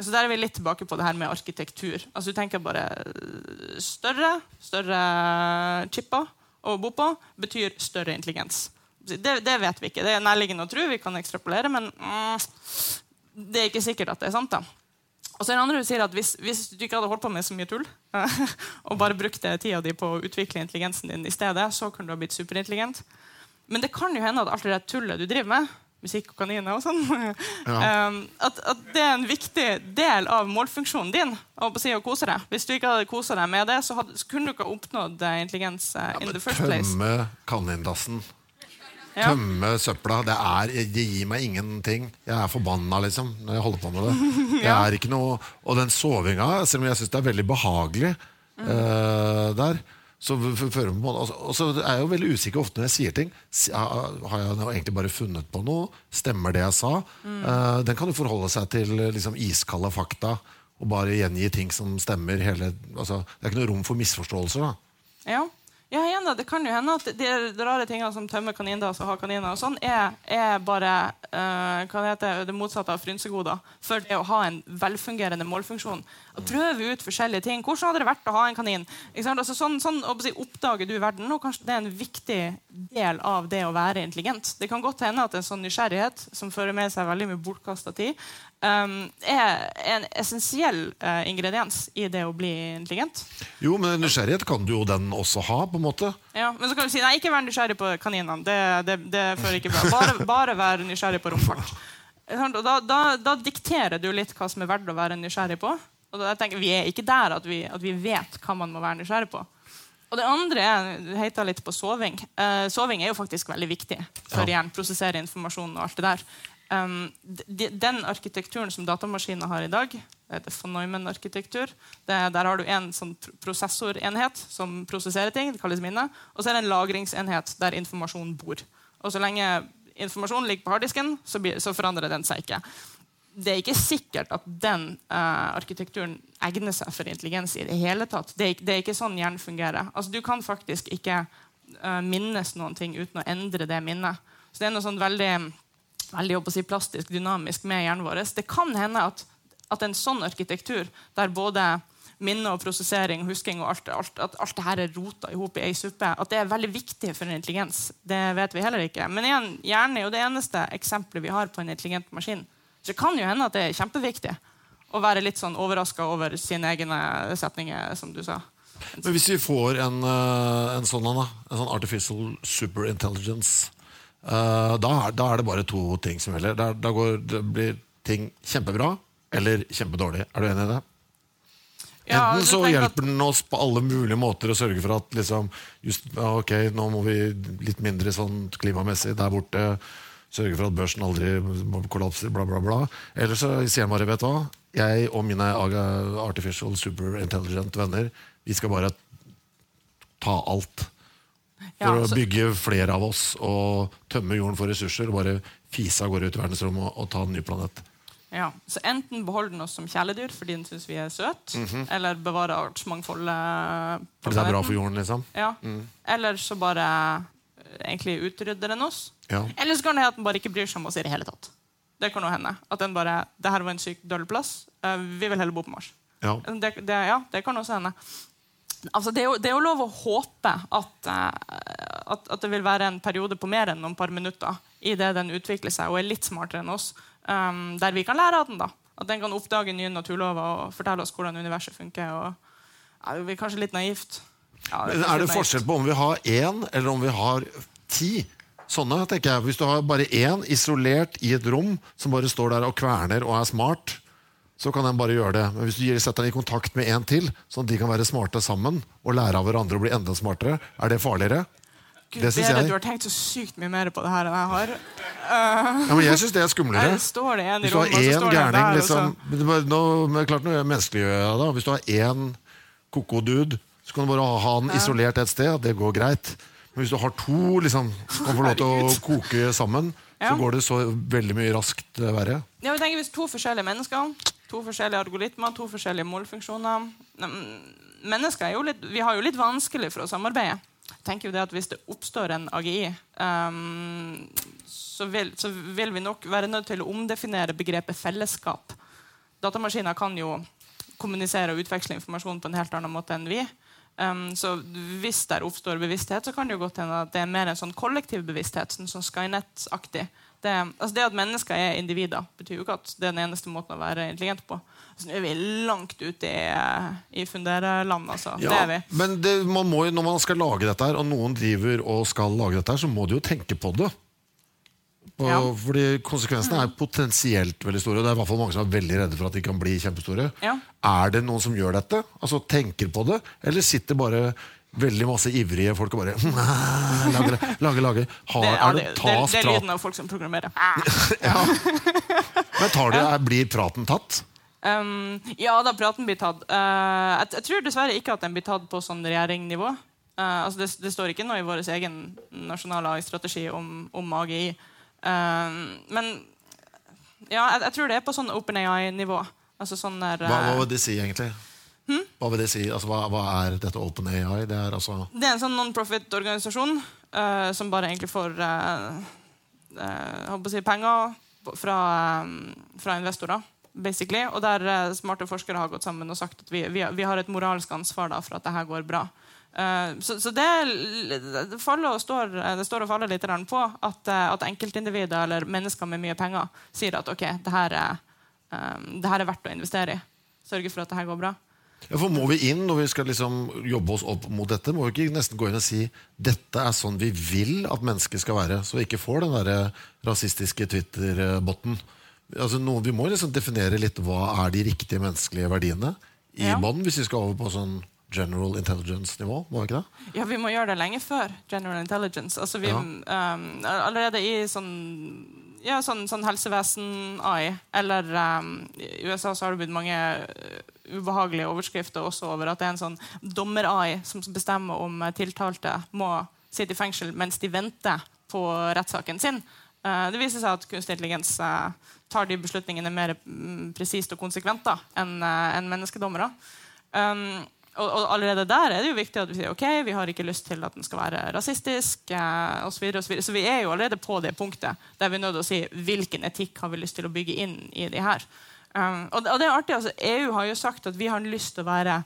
S2: Så der er vi litt tilbake på det her med arkitektur. Altså Du tenker bare øh, større, større chipper å bo på betyr større intelligens. Det, det vet vi ikke. Det er nærliggende å tro. Vi kan ekstrapolere, men mm, det er ikke sikkert at det er sant. da. Og så er det andre du sier at hvis, hvis du ikke hadde holdt på med så mye tull, og bare brukte tida di på å utvikle intelligensen din i stedet, så kunne du ha blitt superintelligent. Men det kan jo hende at alt det der tullet du driver med, musikk og kaniner og sånn, ja. at, at det er en viktig del av målfunksjonen din å si å kose deg. Hvis du ikke hadde kosa deg med det, så, hadde, så kunne du ikke ha oppnådd eh, intelligens ja, in the first place.
S1: Tømme kanindassen.
S2: Ja.
S1: Tømme søpla. Det, er, det gir meg ingenting. Jeg er forbanna liksom, når jeg holder på med det. det er ikke noe, og den sovinga, selv om jeg syns det er veldig behagelig eh, der så og så- er jeg jo veldig usikker ofte når jeg sier ting. Har jeg egentlig bare funnet på noe? Stemmer det jeg sa? Eh, den kan jo forholde seg til eh, liksom, iskalde fakta og bare gjengi ting som stemmer. Hele, altså, det er ikke noe rom for misforståelser. da
S2: Ja. Ja igjen Det kan jo hende at de, rare tingene som tømmer kanindass og har kaniner, og sånn, er, er bare uh, det, heter, det motsatte av frynsegoder for det å ha en velfungerende målfunksjon. Å prøve ut forskjellige ting. Hvordan hadde det vært å ha en kanin? Altså, sånn sånn oppdager du verden, og kanskje det er en viktig del av det å være intelligent. Det kan godt hende at en sånn nysgjerrighet, som fører med seg veldig mye bortkasta tid, um, er en essensiell uh, ingrediens i det å bli intelligent.
S1: Jo, men nysgjerrighet kan du jo den også ha, på en måte.
S2: Ja, men så kan du si nei, ikke vær nysgjerrig på kaninene. Det, det, det fører ikke bra. Bare, bare vær nysgjerrig på romfart. Da, da, da dikterer du litt hva som er verdt å være nysgjerrig på. Og da, tenker, Vi er ikke der at vi, at vi vet hva man må være nysgjerrig på. Og det andre du heter litt på soving. Uh, soving er jo faktisk veldig viktig for hjernen. Prosessere informasjon og alt det der. Um, de, den arkitekturen som datamaskiner har i dag, det heter von Neumann-arkitektur. Der har du en sånn prosessorenhet som prosesserer ting, det kalles minne. Og så er det en lagringsenhet der informasjon bor. Og så lenge informasjonen ligger på harddisken, så, så forandrer den seg ikke. Det er ikke sikkert at den uh, arkitekturen egner seg for intelligens i det hele tatt. Det er, det er ikke sånn hjernen fungerer. Altså, du kan faktisk ikke uh, minnes noen ting uten å endre det minnet. Så det er noe sånn veldig veldig å si, plastisk, dynamisk med hjernen vår. Det kan hende at, at en sånn arkitektur, der både minne og prosessering husking og alt, alt, at alt det her er rota i hop i ei suppe, at det er veldig viktig for en intelligens, det vet vi heller ikke. Men igjen, hjernen er jo det eneste eksempelet vi har på en intelligent maskin. Så det kan jo hende at det er kjempeviktig å være litt sånn overraska over sine egne setninger, som du sa.
S1: Men hvis vi får en, eh, en sånn en sånn artificial superintelligence, uh, da, er- da er det bare to ting som gjelder. Da, da går, det blir ting kjempebra eller kjempedårlig. Er du enig i det?
S2: Ja,
S1: Enten så hjelper den oss på alle mulige måter å sørge for at liksom, just, ok, nå må vi litt mindre sånn klimamessig der borte. Sørge for at børsen aldri må kollapse, bla, bla, bla. Eller så sier han bare, vet hva, jeg og mine artificial artificial superintelligent venner, vi skal bare ta alt. For
S2: Ja,
S1: å
S2: så-
S1: bygge flere av oss og tømme jorden for ressurser og bare fise av gårde ut i verdensrommet og, og ta en ny planet.
S2: Ja, så Enten beholder den oss som kjæledyr fordi den syns vi er søte, eller bevare artsmangfoldet. Fordi
S1: For det er bra for jorden, liksom.
S2: Ja. Eller så bare eh, egentlig utrydder den oss.
S1: Ja.
S2: Eller så kan det hende at den bare ikke bryr seg om oss i det hele tatt. Det kan jo hende. At den bare Det her var en sykt døll plass. eh, vi vil heller bo på Mars.
S1: Ja.
S2: Det, det, ja, det kan også hende. Altså, det, er jo, det er jo lov å håpe at, eh, at, at det vil være en periode på mer enn noen par minutter i det den utvikler seg og er litt smartere enn oss, um, der vi kan lære av den. da. At den kan oppdage nye naturlover og fortelle oss hvordan universet funker. og ja, Det blir kanskje litt naivt. Ja, kanskje
S1: er det forskjell på om vi har én eller om vi har ti? Sånne, tenker jeg. Hvis du har bare én isolert i et rom som bare står der og kverner og er smart, så kan den bare gjøre det. Men hvis du setter den i kontakt med en til, sånn at de kan være smarte sammen og lære av hverandre og bli enda smartere, er det farligere?
S2: Gud,
S1: Det
S2: bedre,
S1: jeg.
S2: Du har tenkt så sykt mye mer på det her enn jeg har.
S1: Ja, men jeg syns det er skumlere.
S2: Her står det en i
S1: Hvis du har én gærning liksom, nå, Klart nå menneskeliggjør jeg da. Hvis du har én koko-dude, så kan du bare ha den isolert et sted. Det går greit. Men hvis du har to liksom, som kan få lov til å koke sammen, så går det så veldig mye raskt eh, verre.
S2: Ja, men tenker Hvis to forskjellige mennesker, to forskjellige algoritmer, to forskjellige målfunksjoner Mennesker er jo litt, vi har jo litt vanskelig for å samarbeide. Tenker jo det at Hvis det oppstår en AGI, um, så, vil, så vil vi nok være nødt til å omdefinere begrepet fellesskap. Datamaskiner kan jo kommunisere og utveksle informasjon på en helt annen måte enn vi. Um, så hvis der oppstår bevissthet, så kan det jo godt hende at det er mer en sånn kollektiv bevissthet. Sånn, sånn Skynet-aktig. Det, altså det at mennesker er individer, betyr jo ikke at det er den eneste måten å være intelligent på. Så nå er vi langt ute i, i fundereland, altså. Det er vi.
S1: Men det, man må, når man skal lage dette, her, og noen driver og skal lage dette, her, så må de jo tenke på det. Og,
S2: Ja.
S1: Fordi konsekvensene er potensielt veldig store. Og det er i hvert fall mange som er veldig redde for at de kan bli kjempestore.
S2: Ja.
S1: Er det noen som gjør dette? Altså tenker på det? Eller sitter bare veldig masse ivrige folk og bare lager, lager, lager. Har,
S2: Det,
S1: er
S2: det,
S1: det,
S2: det, er lyden av folk som programmerer. ja.
S1: men tar det, blir praten tatt?
S2: Um, ja da, praten blir tatt. Uh, jeg, jeg tror dessverre ikke at den blir tatt på sånn regjeringnnivå. Uh, altså det, det står ikke noe i vår egen nasjonale AI-strategi om, om AGI. Uh, men ja, jeg, jeg tror det er på sånn OpenAI-nivå. Altså sånn der,
S1: Hva, hva
S2: eh,
S1: vil det si, egentlig? Hva vil det si? Altså, hva, hva er dette OpenAI? Det er altså
S2: Det er en sånn non-profit-organisasjon uh, som bare egentlig får uh, uh, si penger fra, eh, fra investorer. basically, Og der smarte forskere har gått sammen og sagt at vi, vi, vi har et moralsk ansvar da, for at det her går bra. Så, så det, det, står, det står og faller litt på at, at enkeltindivider eller mennesker med mye penger sier at ok, det her er, um, det her er verdt å investere i. Sørge for at det her går bra.
S1: Ja, for Må vi inn når vi skal liksom jobbe oss opp mot dette? Må vi ikke nesten gå inn og si dette er sånn vi vil at mennesker skal være, så vi ikke får den der rasistiske Twitter-botten? Altså, noen, vi må liksom definere litt hva er de riktige menneskelige verdiene i
S2: Ja.
S1: bånn, hvis vi skal over på sånn general intelligence-nivå. Må vi ikke det?
S2: Ja, vi må gjøre det lenge før General Intelligence. Altså, vi,
S1: Ja.
S2: um, allerede i sånn, ja, sånn, sånn helsevesen-AI, eller um, i USA så har det blitt mange uh, ubehagelige overskrifter også over at det er en sånn dommer-AI som bestemmer om uh, tiltalte må sitte i fengsel mens de venter på rettssaken sin. Uh, det viser seg at kunstig intelligens uh, tar de beslutningene mer mm, presist og konsekvent da, enn enn menneskedommere. Um, og, og allerede der er det jo viktig at vi sier ok, vi har ikke lyst til at den skal være rasistisk. Eh, og så, videre, og så, videre. så vi er jo allerede på det punktet der vi er nødt til å si hvilken etikk har vi lyst til å bygge inn i de her. Um, og, det- er artig, altså EU har jo sagt at vi har lyst til å være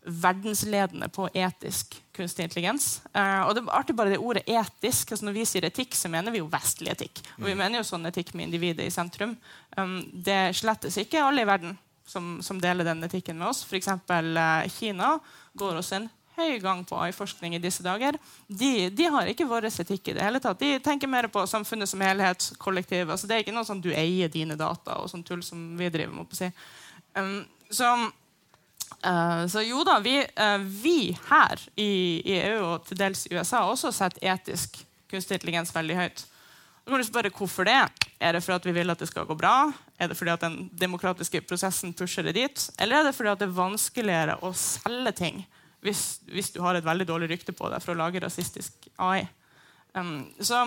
S2: verdensledende på etisk kunstig intelligens. Uh, og det er artig bare det ordet etisk. altså Når vi sier etikk, så mener vi jo vestlig etikk. Og vi mener jo sånn etikk med individet i sentrum. Um, det slettes ikke alle i verden som, som deler den etikken med oss. F.eks. Eh, Kina går oss en høy gang på AI-forskning i disse dager. De, de har ikke vår etikk i det hele tatt. De tenker mer på samfunnet som helhet, kollektiv. Altså, det er ikke noe sånn du eier dine data og sånn tull som vi driver med. si. Um, så uh, så jo da, vi, uh, vi her i, i EU og til dels i USA også sett etisk kunstig intelligens veldig høyt. Da kan du spørre hvorfor det. Er det fordi at vi vil at det skal gå bra? Er det fordi at den demokratiske prosessen pusher det dit? Eller er det fordi at det er vanskeligere å selge ting hvis, hvis du har et veldig dårlig rykte på deg for å lage rasistisk AI? Um, så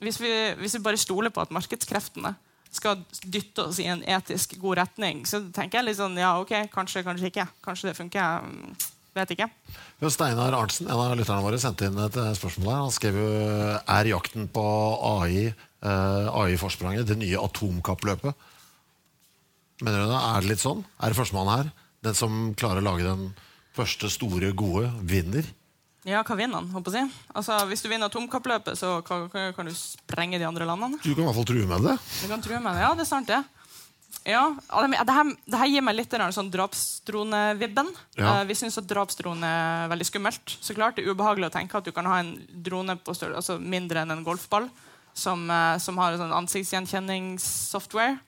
S2: hvis vi, hvis vi bare stoler på at markedskreftene skal dytte oss i en etisk god retning, så tenker jeg litt sånn Ja, ok, kanskje, kanskje ikke. Kanskje det funker. um, Vet ikke.
S1: Jo, Steinar Arntzen, en av lytterne våre, sendte inn et eh, spørsmål her. Han skrev jo Er jakten på AI, AI-forspranget, det nye atomkappløpet? Mener du? Er det litt sånn? Er det førstemann her? Den som klarer å lage den første store, gode, vinner?
S2: Ja, hva vinner han? håper jeg. Altså, hvis du vinner atomkappløpet, så kan, du sprenge de andre landene.
S1: Du kan i hvert fall true med det.
S2: Du kan true med det. Ja, det er sant, det. Ja, det, det, her, det her gir meg litt den sånn drapsdronevibben.
S1: Ja.
S2: Eh, vi syns at drapsdrone er veldig skummelt. Så klart Det er ubehagelig å tenke at du kan ha en drone på større, altså mindre enn en golfball som, eh, som har sånn ansiktsgjenkjenningssoftware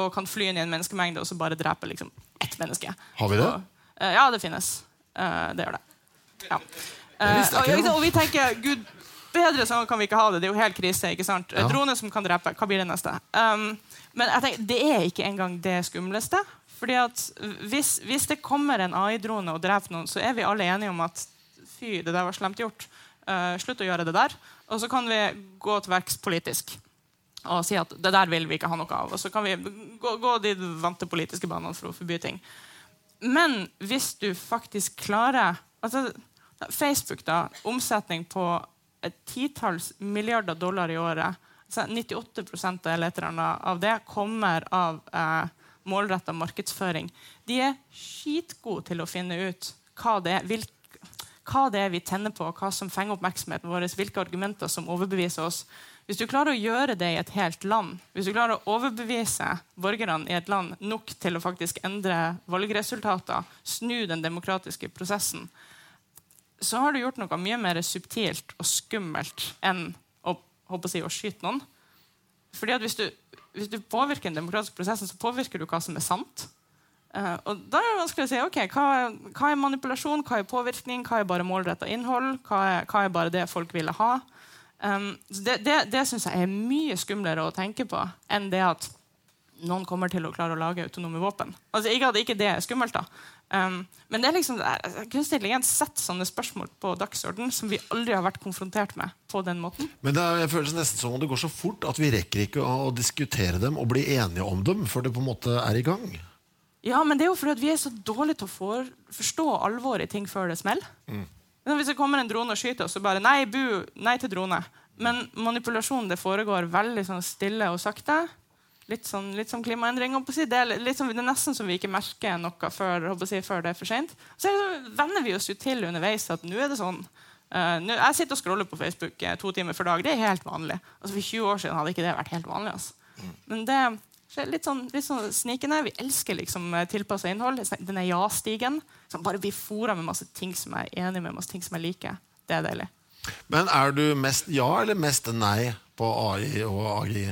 S2: og kan fly inn i en menneskemengde og så bare drepe liksom, ett menneske.
S1: Har vi det?
S2: Og, eh, ja, det finnes. Eh, det gjør det. Ja.
S1: Jeg
S2: og,
S1: da.
S2: og vi tenker gud, bedre sånn kan vi ikke ha det. Det er jo helt krise. ikke sant?
S1: Ja.
S2: Drone som kan drepe. Hva blir det neste? Um, men jeg tenker, det er ikke engang det skumleste. Fordi at hvis, hvis det kommer en AI-drone og dreper noen, så er vi alle enige om at fy, det der var slemt gjort. Uh, slutt å gjøre det der. Og så kan vi gå til verks politisk og si at det der vil vi ikke ha noe av. Og så kan vi gå, gå de vante politiske banene for å forby ting. Men hvis du faktisk klarer altså, Facebook, da, omsetning på et titalls milliarder dollar i året så 98 eller et eller annet av det kommer av eh, målretta markedsføring. De er skitgode til å finne ut hva det, er, hvilk, hva det er vi tenner på, hva som fenger oppmerksomheten vår, hvilke argumenter som overbeviser oss. Hvis du klarer å gjøre det i et helt land, hvis du klarer å overbevise borgerne i et land nok til å faktisk endre valgresultater, snu den demokratiske prosessen, så har du gjort noe mye mer subtilt og skummelt enn å, jeg, å skyte noen. Fordi at hvis du, hvis du påvirker den demokratiske prosessen, så påvirker du hva som er sant. Eh, og da er det vanskelig å si ok, hva, hva er manipulasjon, hva er påvirkning, hva er bare målretta innhold, hva er, hva er bare det folk ville ha. Um, det det, det syns jeg er mye skumlere å tenke på enn det at noen kommer til å klare å lage autonome våpen. Altså, ikke at ikke det er skummelt, da. Um, men det er liksom, det kunstig intelligens setter sånne spørsmål på dagsorden som vi aldri har vært konfrontert med på den måten.
S1: Men det er, føles nesten som om det går så fort at vi rekker ikke å diskutere dem og bli enige om dem før det på en måte er i gang.
S2: Ja, men det er jo fordi vi er så dårlige til å for, forstå alvoret i ting før det smeller. Mm. Hvis det kommer en drone og skyter oss, så bare nei, bu, nei til drone. Men manipulasjon det foregår veldig sånn stille og sakte. Litt sånn, litt sånn klimaendring. holdt på å Si. Det, er sånn, det er nesten som vi ikke merker noe før, si, før det er for sent. Så er venner vi oss jo til underveis at nå er det sånn. Uh, nu, jeg sitter og scroller på Facebook eh, to timer for dag. Det er helt vanlig. Altså For 20 år siden hadde ikke det vært helt vanlig. Altså. Men det litt sånn, litt sånn snikende. Vi elsker liksom tilpassa innhold. Den er ja-stigen. Sånn, bare bli fora med masse ting som jeg er enig med, masse ting som jeg liker. Det er deilig.
S1: Men er du mest ja eller mest nei på AI og AGI?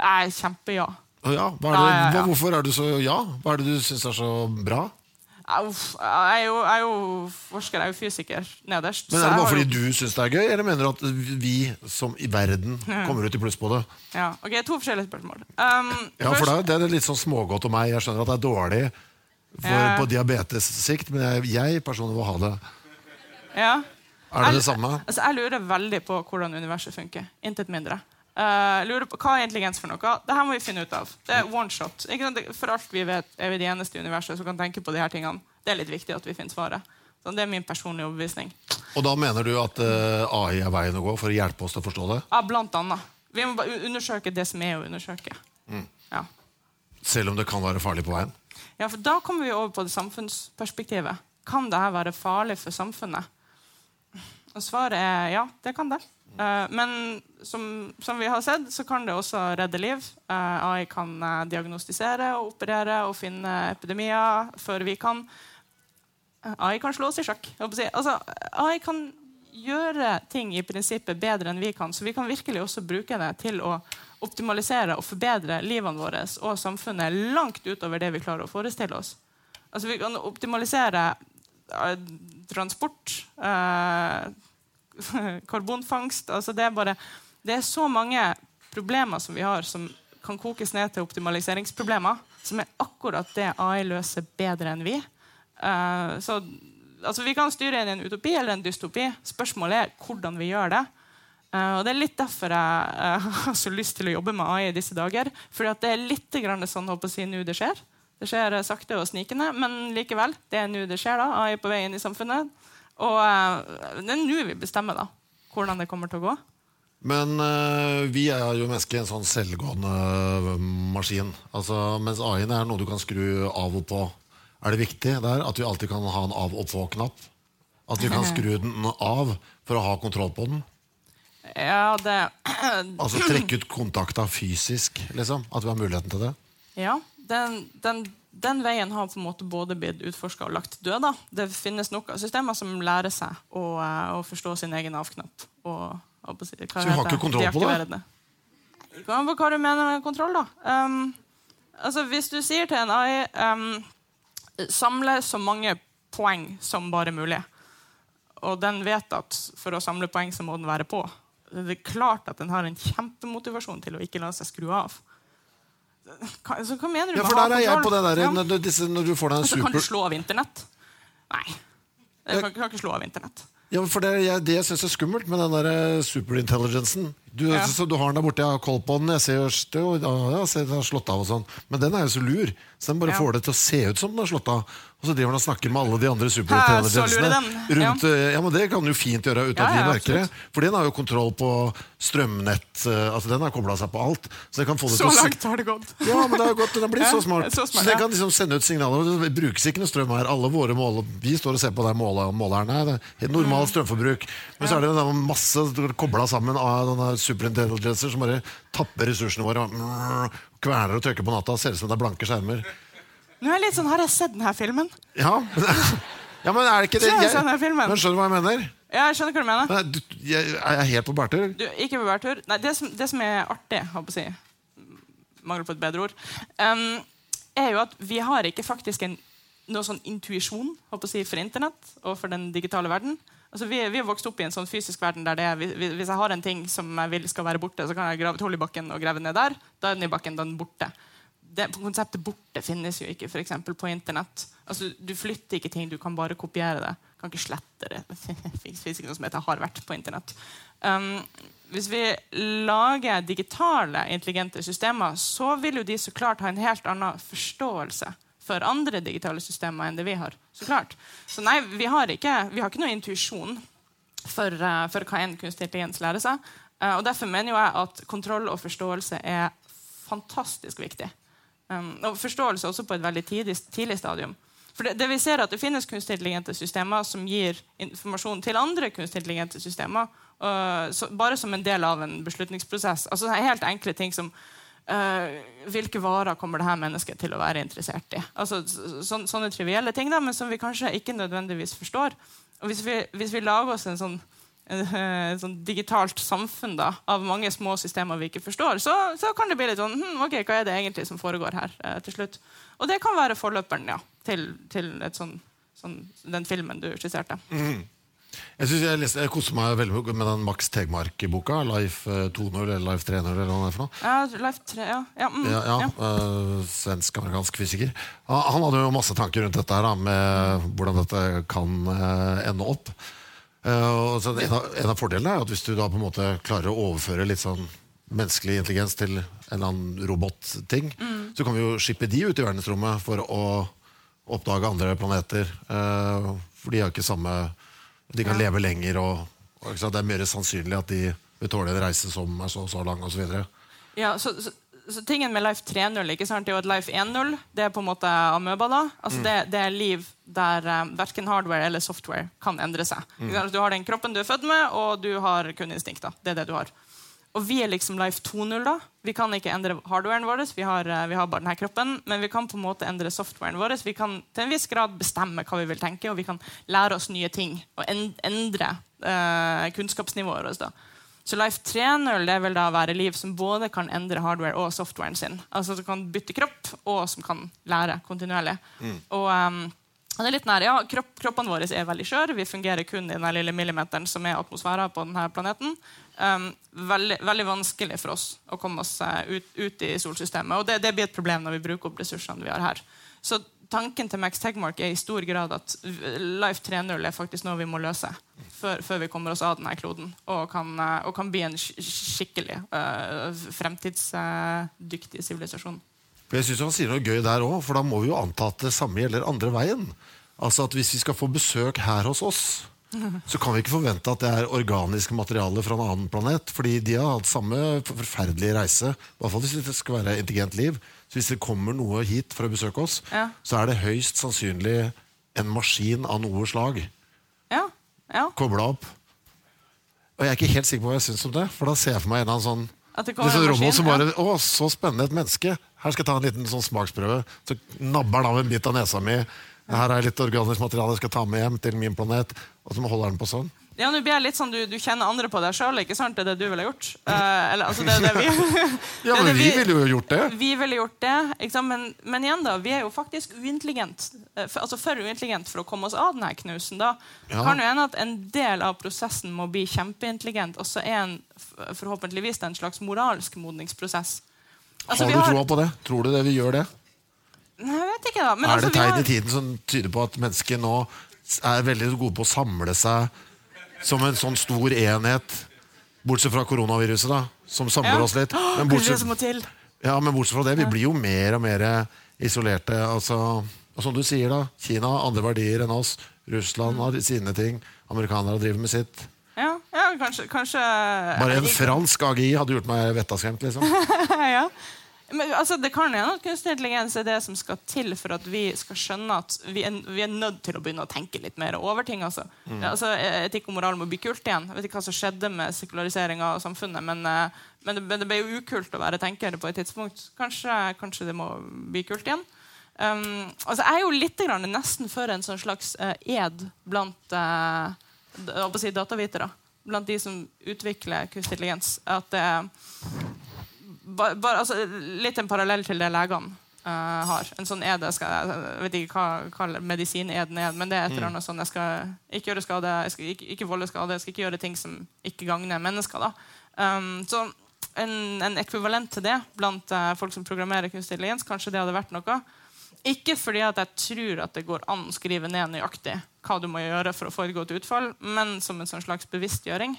S2: Jeg er kjempeja.
S1: Ja. Ja, hva er det,
S2: Ja, ja, ja.
S1: Hvorfor er du så ja? Hva er det du syns er så bra?
S2: Jeg, er jo, jeg er jo forsker, jeg er jo fysiker nederst.
S1: Men Er det bare fordi
S2: jo-
S1: du syns det er gøy, eller mener du at vi som i verden kommer ut i pluss på det?
S2: Ja, ok, To forskjellige spørsmål. Um,
S1: Ja, for
S2: først-
S1: Det er litt sånn smågodt om meg. Jeg skjønner at det er dårlig for,
S2: Ja.
S1: på diabetessikt, men jeg, jeg personlig vil ha det.
S2: ja.
S1: Er det det samme?
S2: Altså, jeg lurer veldig på hvordan universet funker. Intet mindre. Uh, lurer på, Hva er intelligens for noe? Det her må vi finne ut av. Det er one shot. For alt vi vet, er vi de eneste i universet som kan tenke på de her tingene. Det er litt viktig at vi finner svaret. Så det er min personlige overbevisning.
S1: Og da mener du at uh, AI er veien å gå for å hjelpe oss til å forstå det?
S2: Ja, blant annet. Vi må bare undersøke det som er å undersøke.
S1: Mm.
S2: Ja.
S1: Selv om det kan være farlig på veien?
S2: ja, for Da kommer vi over på det samfunnsperspektivet. Kan dette være farlig for samfunnet? Og svaret er ja, det kan det. Eh, men som, som vi har sett, så kan det også redde liv. Eh, AI kan eh, diagnostisere og operere og finne epidemier før vi kan. AI kan slå oss i sjakk. Altså, AI kan gjøre ting i prinsippet bedre enn vi kan, så vi kan virkelig også bruke det til å optimalisere og forbedre livene våre og samfunnet langt utover det vi klarer å forestille oss. Altså, vi kan optimalisere transport, eh, karbonfangst altså det, er bare, det er så mange problemer som vi har, som kan kokes ned til optimaliseringsproblemer, som er akkurat det AI løser bedre enn vi. Uh, så altså, Vi kan styre inn i en utopi eller en dystopi. Spørsmålet er hvordan vi gjør det. Uh, og Det er litt derfor jeg uh, har så lyst til å jobbe med AI i disse dager. Fordi det er litt grann sånn å si, nå det skjer. Det skjer sakte og snikende, men likevel. Det er nå det skjer. da, AI på vei inn i samfunnet. Og eh, det er nå vi bestemmer da, hvordan det kommer til å gå.
S1: Men eh, vi er jo mennesker i en sånn selvgående maskin. Altså, mens AI-en er noe du kan skru av og på. Er det viktig der at vi alltid kan ha en av og på-knapp? At vi kan skru den av for å ha kontroll på den?
S2: Ja, det
S1: Altså trekke ut kontakta fysisk, liksom? At vi har muligheten til det?
S2: Ja, den, den, den veien har på en måte både blitt utforska og lagt død. da. Det finnes noen systemer som lærer seg å, eh, å forstå sin egen av-knapp. Hva
S1: Så vi har ikke kontroll på det?
S2: Det på hva du mener med kontroll. da. Um, Altså, hvis du sier til en AI um, samle så mange poeng som bare mulig, og den vet at for å samle poeng så må den være på, det er klart at den har en kjempemotivasjon til å ikke la seg skru av. Hva, så hva mener du
S1: Ja, for der er jeg på det der når, du- disse, når du får deg en
S2: Altså, kan du slå av Internett? Nei. Jeg kan, kan ikke slå av Internett.
S1: Ja, for det, jeg, det jeg syns er skummelt med den der eh, superintelligensen du,
S2: Ja.
S1: så, du har den der borte, jeg har koll på den, jeg ser jo ja, den har slått av og sånn. Men den er jo så lur, så den bare
S2: Ja.
S1: får det til å se ut som den har slått av. Og så driver han og snakker med alle de andre
S2: så den.
S1: rundt eh, Ja, men det kan jo fint gjøre uten at vi merker det. For den har jo kontroll på strømnett, eh, altså den har kobla seg på alt. Så kan få det
S2: Så langt har det gått.
S1: ja, men det har gått, den
S2: Ja,
S1: så smart.
S2: så smart,
S1: den kan liksom sende ut signaler. Det brukes ikke noe strøm her. Alle våre måler, Vi står og ser på der måleren er helt normal
S2: Mm.
S1: strømforbruk. Men så er det masse kobla sammen av denne superintelligencer som bare tapper ressursene våre. Kverner og trykker på natta. Ser ut som det er blanke skjermer.
S2: Nå er jeg litt sånn, Har jeg sett denne filmen?
S1: Ja, ja men er det ikke det?
S2: Jeg
S1: men skjønner du hva jeg mener?
S2: Ja, jeg skjønner hva du mener.
S1: Men, du, jeg, er jeg helt på bærtur?
S2: Du, ikke på bærtur. Nei, det som, det som er artig, håper jeg å si, mangel på et bedre ord, um, er jo at vi har ikke faktisk en, noe sånn intuisjon håper jeg å si, for internett og for den digitale verden. Altså, vi, vi har vokst opp i en sånn fysisk verden der det er, hvis hvis jeg har en ting som jeg vil skal være borte, så kan jeg grave et hull i bakken og grave ned der. Da er den i bakken, da er den borte. Det, konseptet borte finnes jo ikke for eksempel, på internett. Altså, du flytter ikke ting, du kan bare kopiere det. Kan ikke slette det. Det fins ikke noe som heter 'har vært' på internett. Um, hvis vi lager digitale, intelligente systemer, så vil jo de så klart ha en helt annen forståelse for andre digitale systemer enn det vi har. Så klart. Så nei, vi har ikke, vi har ikke noe intuisjon for, uh, for hva en kunstig intelligens lærer seg. Uh, og Derfor mener jeg at kontroll og forståelse er fantastisk viktig. Um, og forståelse også på et veldig tidlig, tidlig stadium. For det, det vi ser er at det finnes kunstig intelligente systemer som gir informasjon til andre kunstig intelligente systemer, uh, så, bare som en del av en beslutningsprosess. Altså Helt enkle ting som uh, hvilke varer kommer det her mennesket til å være interessert i? Altså så, sånn- Sånne trivielle ting, da, men som vi kanskje ikke nødvendigvis forstår. Og Hvis vi, hvis vi lager oss en sånn sånn digitalt samfunn da, av mange små systemer vi ikke forstår, så, så kan det bli litt sånn hm, ok, Hva er det egentlig som foregår her? eh, til slutt? Og det kan være forløperen ja, til, til sånn, sånn, den filmen du skisserte.
S1: Jeg, synes jeg, leste, jeg koser meg veldig med den Max Tegmark-boka. Life eh, 2.0 eller Life 3.0. eller hva det er for noe.
S2: Ja, Life 3, ja. ja, mm,
S1: Ja, ja, eh, Svensk-amerikansk fysiker. Han, han hadde jo masse tanker rundt dette her da, med hvordan dette kan uh, ende opp. Så en, av, en av fordelene er at hvis du da på en måte klarer å overføre litt sånn menneskelig intelligens til en eller annen robotting, så kan vi jo skippe de ut i verdensrommet for å oppdage andre planeter. Uh, for de har ikke samme De kan leve lenger, og, og det er mer sannsynlig at de vil tåle en reise som er så og så lang, osv.
S2: Ja, så, så, så tingen med Life 3.0 ikke sant, er jo at Life 1.0 det er på en måte amøba. da. Altså det, det er liv der um, verken hardware eller software kan endre seg. Mm. Du har den kroppen du er født med, og du har kun instinkter. Det er det du har. Og vi er liksom Life 2.0. da. Vi kan ikke endre hardwaren vår, vi har, eh, vi har bare denne kroppen, men vi kan på en måte endre softwaren vår. Vi kan til en viss grad bestemme hva vi vil tenke, og vi kan lære oss nye ting og endre eh, kunnskapsnivået vårt. da. Så Life 3.0 det vil da være liv som både kan endre hardware og softwaren sin. Altså som kan bytte kropp, og som kan lære kontinuerlig. Og, um, det er litt nær, ja, kropp, Kroppene våre er veldig skjøre. Vi fungerer kun i den lille millimeteren som er atmosfæren på denne planeten. Um, veldig, veldig vanskelig for oss å komme oss eh, ut, ut i solsystemet. Og det, det blir et problem når vi bruker opp ressursene vi har her. Så tanken til Max Tegmark er i stor grad at Life 3.0 er faktisk noe vi må løse før, før vi kommer oss av denne kloden og kan, eh, og kan bli en skikkelig uh, fremtidsdyktig sivilisasjon.
S1: Jeg synes Han sier noe gøy der òg, for da må vi jo anta at det samme gjelder andre veien. Altså at Hvis vi skal få besøk her hos oss, så kan vi ikke forvente at det er organisk materiale fra en annen planet. Fordi de har hatt samme forferdelige reise. I hvert fall hvis det skal være intelligent liv. Så hvis det kommer noe hit for å besøke oss,
S2: Ja.
S1: så er det høyst sannsynlig en maskin av noe slag
S2: Ja, ja.
S1: kobla opp. Og jeg er ikke helt sikker på hva jeg syns om det, for da ser jeg for meg en eller annen sånn sånn robot som bare Å, så spennende et menneske. Her skal jeg ta en liten sånn smaksprøve. Så nabber han av en bit av nesa mi. Her er litt organisk materiale jeg skal ta med hjem til min planet. Og så holder han på sånn.
S2: Ja, nå blir jeg litt sånn, du, du kjenner andre på deg sjøl, ikke sant? Det er det du ville gjort? Eh, eller, altså, det er det vi,
S1: Ja,
S2: det
S1: men
S2: det
S1: vi ville jo gjort det.
S2: Vi ville gjort det, ikke sant? Men, men igjen da, vi er jo faktisk uintelligent. eh, For, altså for uintelligent for å komme oss av denne knusen. da.
S1: Ja.
S2: Kan jo hende at en del av prosessen med å bli kjempeintelligent også er en, forhåpentligvis en slags moralsk modningsprosess. Altså,
S1: Har
S2: vi
S1: du troa på det? Tror du det vi gjør det?
S2: Nei, jeg vet ikke da. Men
S1: er
S2: altså,
S1: det
S2: vi
S1: tegn
S2: har-
S1: i tiden som tyder på at mennesker nå er veldig gode på å samle seg som en sånn stor enhet? Bortsett fra koronaviruset, da, som samler
S2: Ja.
S1: oss litt. Men bortsett, ja, men bortsett fra det, vi blir jo mer og mer isolerte. Altså, og som du sier, da. Kina har andre verdier enn oss. Russland har sine ting. Amerikanere driver med sitt.
S2: Ja, ja kanskje, kanskje
S1: Bare en fransk AGI hadde gjort meg vettaskremt, liksom.
S2: ja. Men, altså, det kan hende at kunstig intelligens er det som skal til for at vi skal skjønne at vi er, vi er nødt til å begynne å tenke litt mer over ting. Altså.
S1: Mm.
S2: Ja, altså, etikk og moral må bli kult igjen. Jeg vet ikke hva som skjedde med sekulariseringa av samfunnet, men, eh, men, det, men det ble jo ukult å være tenker på et tidspunkt. Kanskje, kanskje det må bli kult igjen. Um, altså, jeg er jo litt grann, nesten for en sånn slags uh, ed blant uh, si datavitere. Blant de som utvikler kunstig intelligens. At det ba, bare, altså, litt en parallell til det legene uh, har. En sånn ed jeg skal, Jeg vet ikke hva, hva medisineden er, men det er et eller annet sånn Jeg skal ikke gjøre skade, jeg skal ikke, ikke volde skade, jeg skal ikke gjøre ting som ikke gagner mennesker. da. Um, så en, en ekvivalent til det blant uh, folk som programmerer kunstig intelligens, kanskje det hadde vært noe. Ikke fordi at jeg tror at det går an å skrive ned nøyaktig hva du må gjøre for å få et godt utfall, men som en sånn slags bevisstgjøring.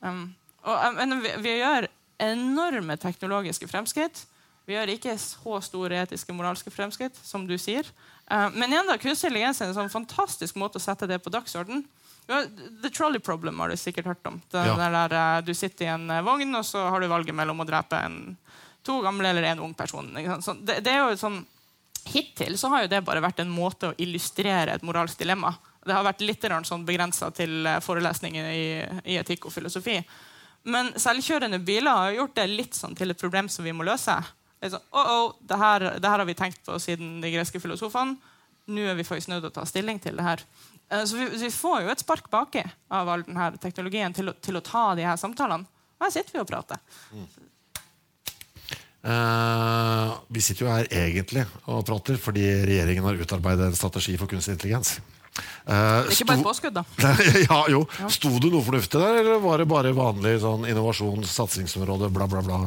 S2: Um, og, jeg vi, vi gjør enorme teknologiske fremskritt. Vi gjør ikke så store etiske moralske fremskritt, som du sier. Eh, men igjen da, kunstig intelligens er en sånn fantastisk måte å sette det på dagsorden. The trolley problem har du sikkert hørt om.
S1: Ja.
S2: der, eh, du sitter i en eh, vogn, og så har du valget mellom å drepe en, to gamle eller en ung person. Det, det er jo sånn, Hittil så har jo det bare vært en måte å illustrere et moralsk dilemma. Det har vært litt sånn begrensa til forelesninger i, i etikk og filosofi. Men selvkjørende biler har gjort det litt sånn til et problem som vi må løse. Det sånn, oh, oh, det, her, det her har vi tenkt på siden de greske filosofene. Nå er vi faktisk nødt til å ta stilling til det her. Eh, Så vi, vi får jo et spark baki av all denne teknologien til å, til å ta de her samtalene. Og her sitter vi og prater.
S1: Eh, vi sitter jo her egentlig og prater fordi regjeringen har utarbeidet en strategi for kunstig intelligens.
S2: Er ikke bare påskudd, da.
S1: ja, jo. Sto det noe fornuftig der, eller var det bare vanlig sånn innovasjons-, satsingsområde, bla, bla, bla,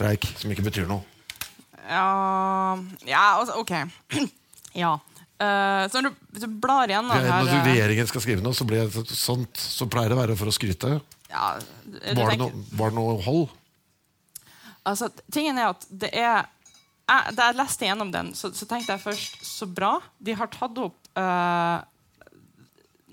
S1: preik, som ikke betyr noe?
S2: Ja, ja altså, OK. ja. Uh, så når du, hvis du blar igjen
S1: Når
S2: her eh,
S1: regjeringen skal skrive noe, så, blir det sånt, så pleier det å være for å skryte.
S2: ja, du
S1: Var det, no, var det noe hold?
S2: Altså, tingen er at det er jeg, Da jeg leste gjennom den, så, så tenkte jeg først så bra. De har tatt opp eh,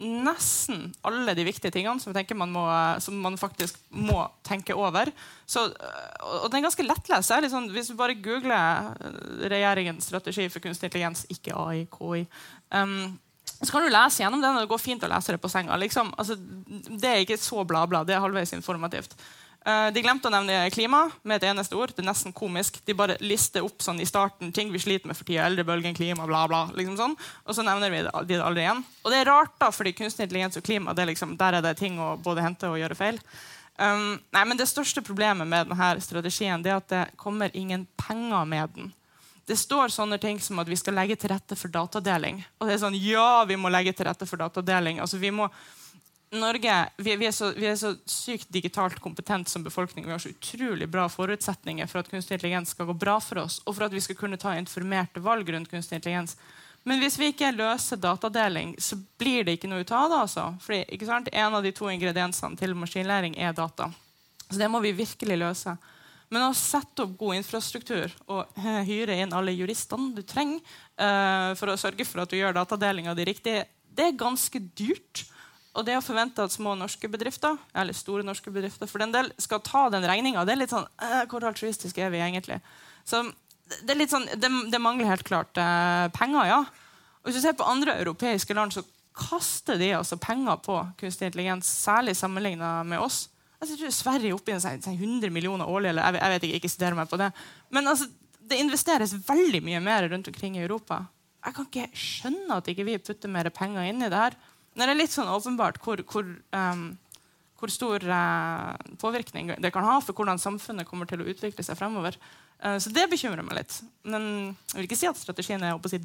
S2: nesten alle de viktige tingene som, man må, som man faktisk må tenke over. Så, eh, og den er ganske lettlest. Liksom, hvis du bare googler eh, regjeringens strategi for kunstig intelligens, ikke AI, KI um, så kan du lese gjennom den, og det går fint å lese det på senga. Liksom. Altså, det er ikke så bla-bla. Det er halvveis informativt. Eh, de glemte å nevne klima med et eneste ord. Det er nesten komisk. De bare lister opp sånn i starten ting vi sliter med for tida. Eldrebølgen, klima, bla, bla. Liksom sånn. Og så nevner vi det, de det aldri igjen. Og det er rart, da, fordi kunstig intelligens og klima det er liksom, der er det ting å både hente og gjøre feil. Um, nei, men Det største problemet med denne strategien det er at det kommer ingen penger med den. Det står sånne ting som at vi skal legge til rette for datadeling. Og det er sånn, ja, vi må legge til rette for datadeling. Altså, vi må Norge vi, vi, er så, vi er så sykt digitalt kompetent som befolkning. Vi har så utrolig bra forutsetninger for at kunstig intelligens skal gå bra for oss, og for at vi skal kunne ta informerte valg rundt kunstig intelligens. Men hvis vi ikke løser datadeling, så blir det ikke noe ut av det. altså. Fordi? En av de to ingrediensene til maskinlæring er data. Så det må vi virkelig løse. Men å sette opp god infrastruktur og hyre inn alle juristene du trenger uh, for å sørge for at du gjør datadelinga di riktig, det er ganske dyrt. Og det å forvente at små norske bedrifter eller store norske bedrifter for den del, skal ta den regninga, det er litt sånn eh, Hvor altruistiske er vi egentlig? Så det, er litt sånn, det, det mangler helt klart eh, penger, ja. Og hvis du ser på andre europeiske land, så kaster de altså penger på kunstig intelligens, særlig sammenligna med oss. Altså, jeg tror Sverige er oppe i en sånn 100 millioner årlig. eller jeg, vet- jeg vet ikke, ikke siter meg på det. Men altså, det investeres veldig mye mer rundt omkring i Europa. Jeg kan ikke skjønne at ikke vi putter mer penger inn i det her. Det er litt sånn åpenbart hvor, hvor, um, hvor stor uh, påvirkning det kan ha for hvordan samfunnet kommer til å utvikle seg fremover. Uh, så det bekymrer meg litt. Men jeg vil ikke si at strategien er si,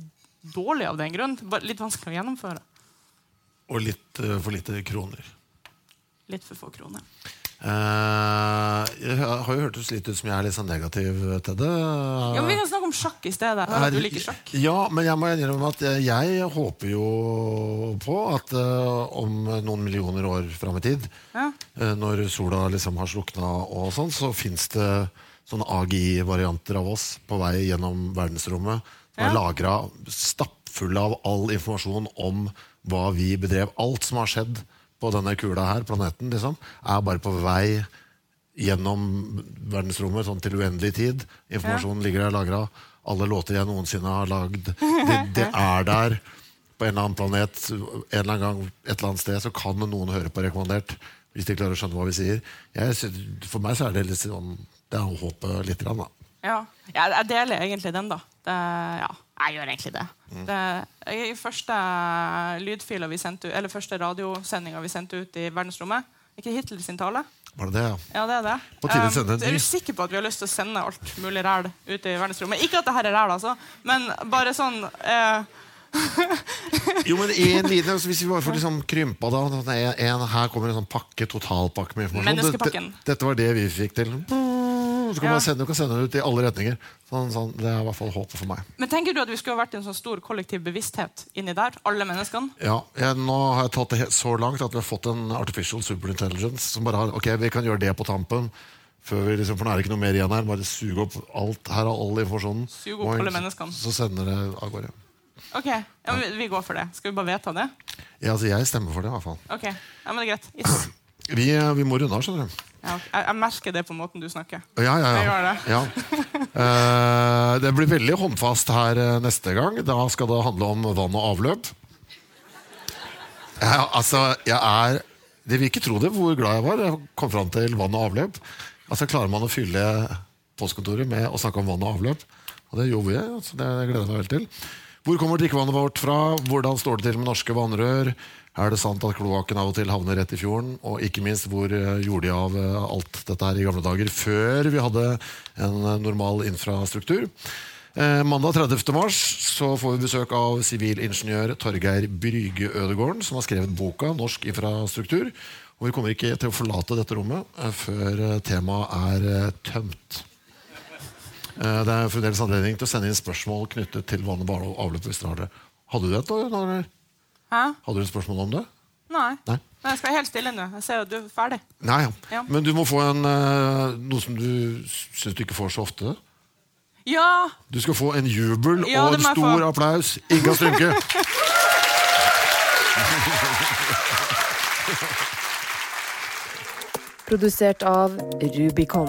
S2: dårlig av den grunn. Bare litt vanskelig å gjennomføre.
S1: Og litt uh, for lite kroner.
S2: Litt for få kroner.
S1: Uh, jeg har jo hørtes litt ut som jeg er litt sånn negativ til det.
S2: Ja, men Vi kan snakke om sjakk i stedet. Hør du liker sjakk.
S1: Ja, men jeg må innrømme at jeg håper jo på at uh, om noen millioner år fram i tid, ja. uh, når sola liksom har slukna og sånn, så fins det sånne AGI-varianter av oss på vei gjennom verdensrommet som ja. er lagra stappfulle av all informasjon om hva vi bedrev. Alt som har skjedd på denne kula her, planeten, liksom, er bare på vei gjennom verdensrommet sånn til uendelig tid. Informasjonen ja. ligger der lagra. Alle låter jeg noensinne har lagd, det, det, er der. På en eller annen planet en eller annen gang et eller annet sted så kan noen høre på rekommandert. Hvis de klarer å skjønne hva vi sier. Jeg, for meg så er det litt sånn Det er håpet litt. Grann, da.
S2: Ja. Jeg deler egentlig den, da. Det, ja. Jeg gjør egentlig det. Mm. det I første lydfiler vi sendte eller første radiosendinga vi sendte ut i verdensrommet Ikke Hitler sin tale.
S1: Var det det, ja?
S2: ja det er det.
S1: På tide å sende
S2: um, er du sikker på at vi har lyst til å sende alt mulig ræl ut i verdensrommet? Ikke at det her er ræl, altså, men bare sånn eh,
S1: jo, men en liten, altså, Hvis vi bare får liksom krympa da en, en, Her kommer en sånn pakke, totalpakke med informasjon.
S2: Menneskepakken.
S1: Dette, dette var det vi fikk til. Så kan man sende, du kan sende det ut i alle retninger. Sånn, sånn, det er i hvert fall håpet for meg.
S2: Men tenker du at vi skulle vært en sånn stor kollektiv bevissthet inni der? Alle menneskene?
S1: Ja, jeg, Nå har jeg tatt det så langt at vi har fått en artificial superintelligence som bare har Ok, vi kan gjøre det på tampen. Før vi liksom, for nå er det ikke noe mer igjen her. Bare suge opp alt. Her er all informasjonen.
S2: Suge opp alle menneskene.
S1: Så sender det av gårde.
S2: Ok, ja, vi, vi går for det. Skal vi bare vedta det?
S1: Ja, altså Jeg stemmer for det, i hvert fall.
S2: Ok, ja, men det er greit. Yes.
S1: Vi, vi må runde av, skjønner du.
S2: Ja, jeg, jeg, merker det på måten du snakker.
S1: Ja, ja, ja.
S2: Det.
S1: ja. Uh, det blir veldig håndfast her uh, neste gang. Da skal det handle om vann og avløp. Ja, altså, jeg er Dere vil ikke tro det, hvor glad jeg var. Jeg kom fram til vann og avløp. Altså, Klarer man å fylle postkontoret med å snakke om vann og avløp? Og det gjorde vi. Altså, det gleder jeg meg veldig til. Hvor kommer drikkevannet vårt fra? Hvordan står det til med norske vannrør? Er det sant at kloakken av og til havner rett i fjorden? Og ikke minst, hvor eh, gjorde de av eh, alt dette her i gamle dager, før vi hadde en eh, normal infrastruktur? Eh, mandag 30. mars så får vi besøk av sivilingeniør Torgeir Brygge Ødegården, som har skrevet boka 'Norsk infrastruktur'. Og vi kommer ikke til å forlate dette rommet før temaet er tømt. Det er fremdeles anledning til å sende inn spørsmål knyttet til vann og avløp. hvis dere har det. Hadde du det? Da, Hæ? Hadde du et spørsmål om det?
S2: Nei. Nei. Jeg skal helt stille nå. Jeg ser at du er ferdig.
S1: Nei, ja. Ja. Men du må få en, uh, noe som du syns du ikke får så ofte.
S2: Ja!
S1: Du skal få en jubel ja, og en stor applaus. Inga Strynke!
S5: Produsert av Rubicon.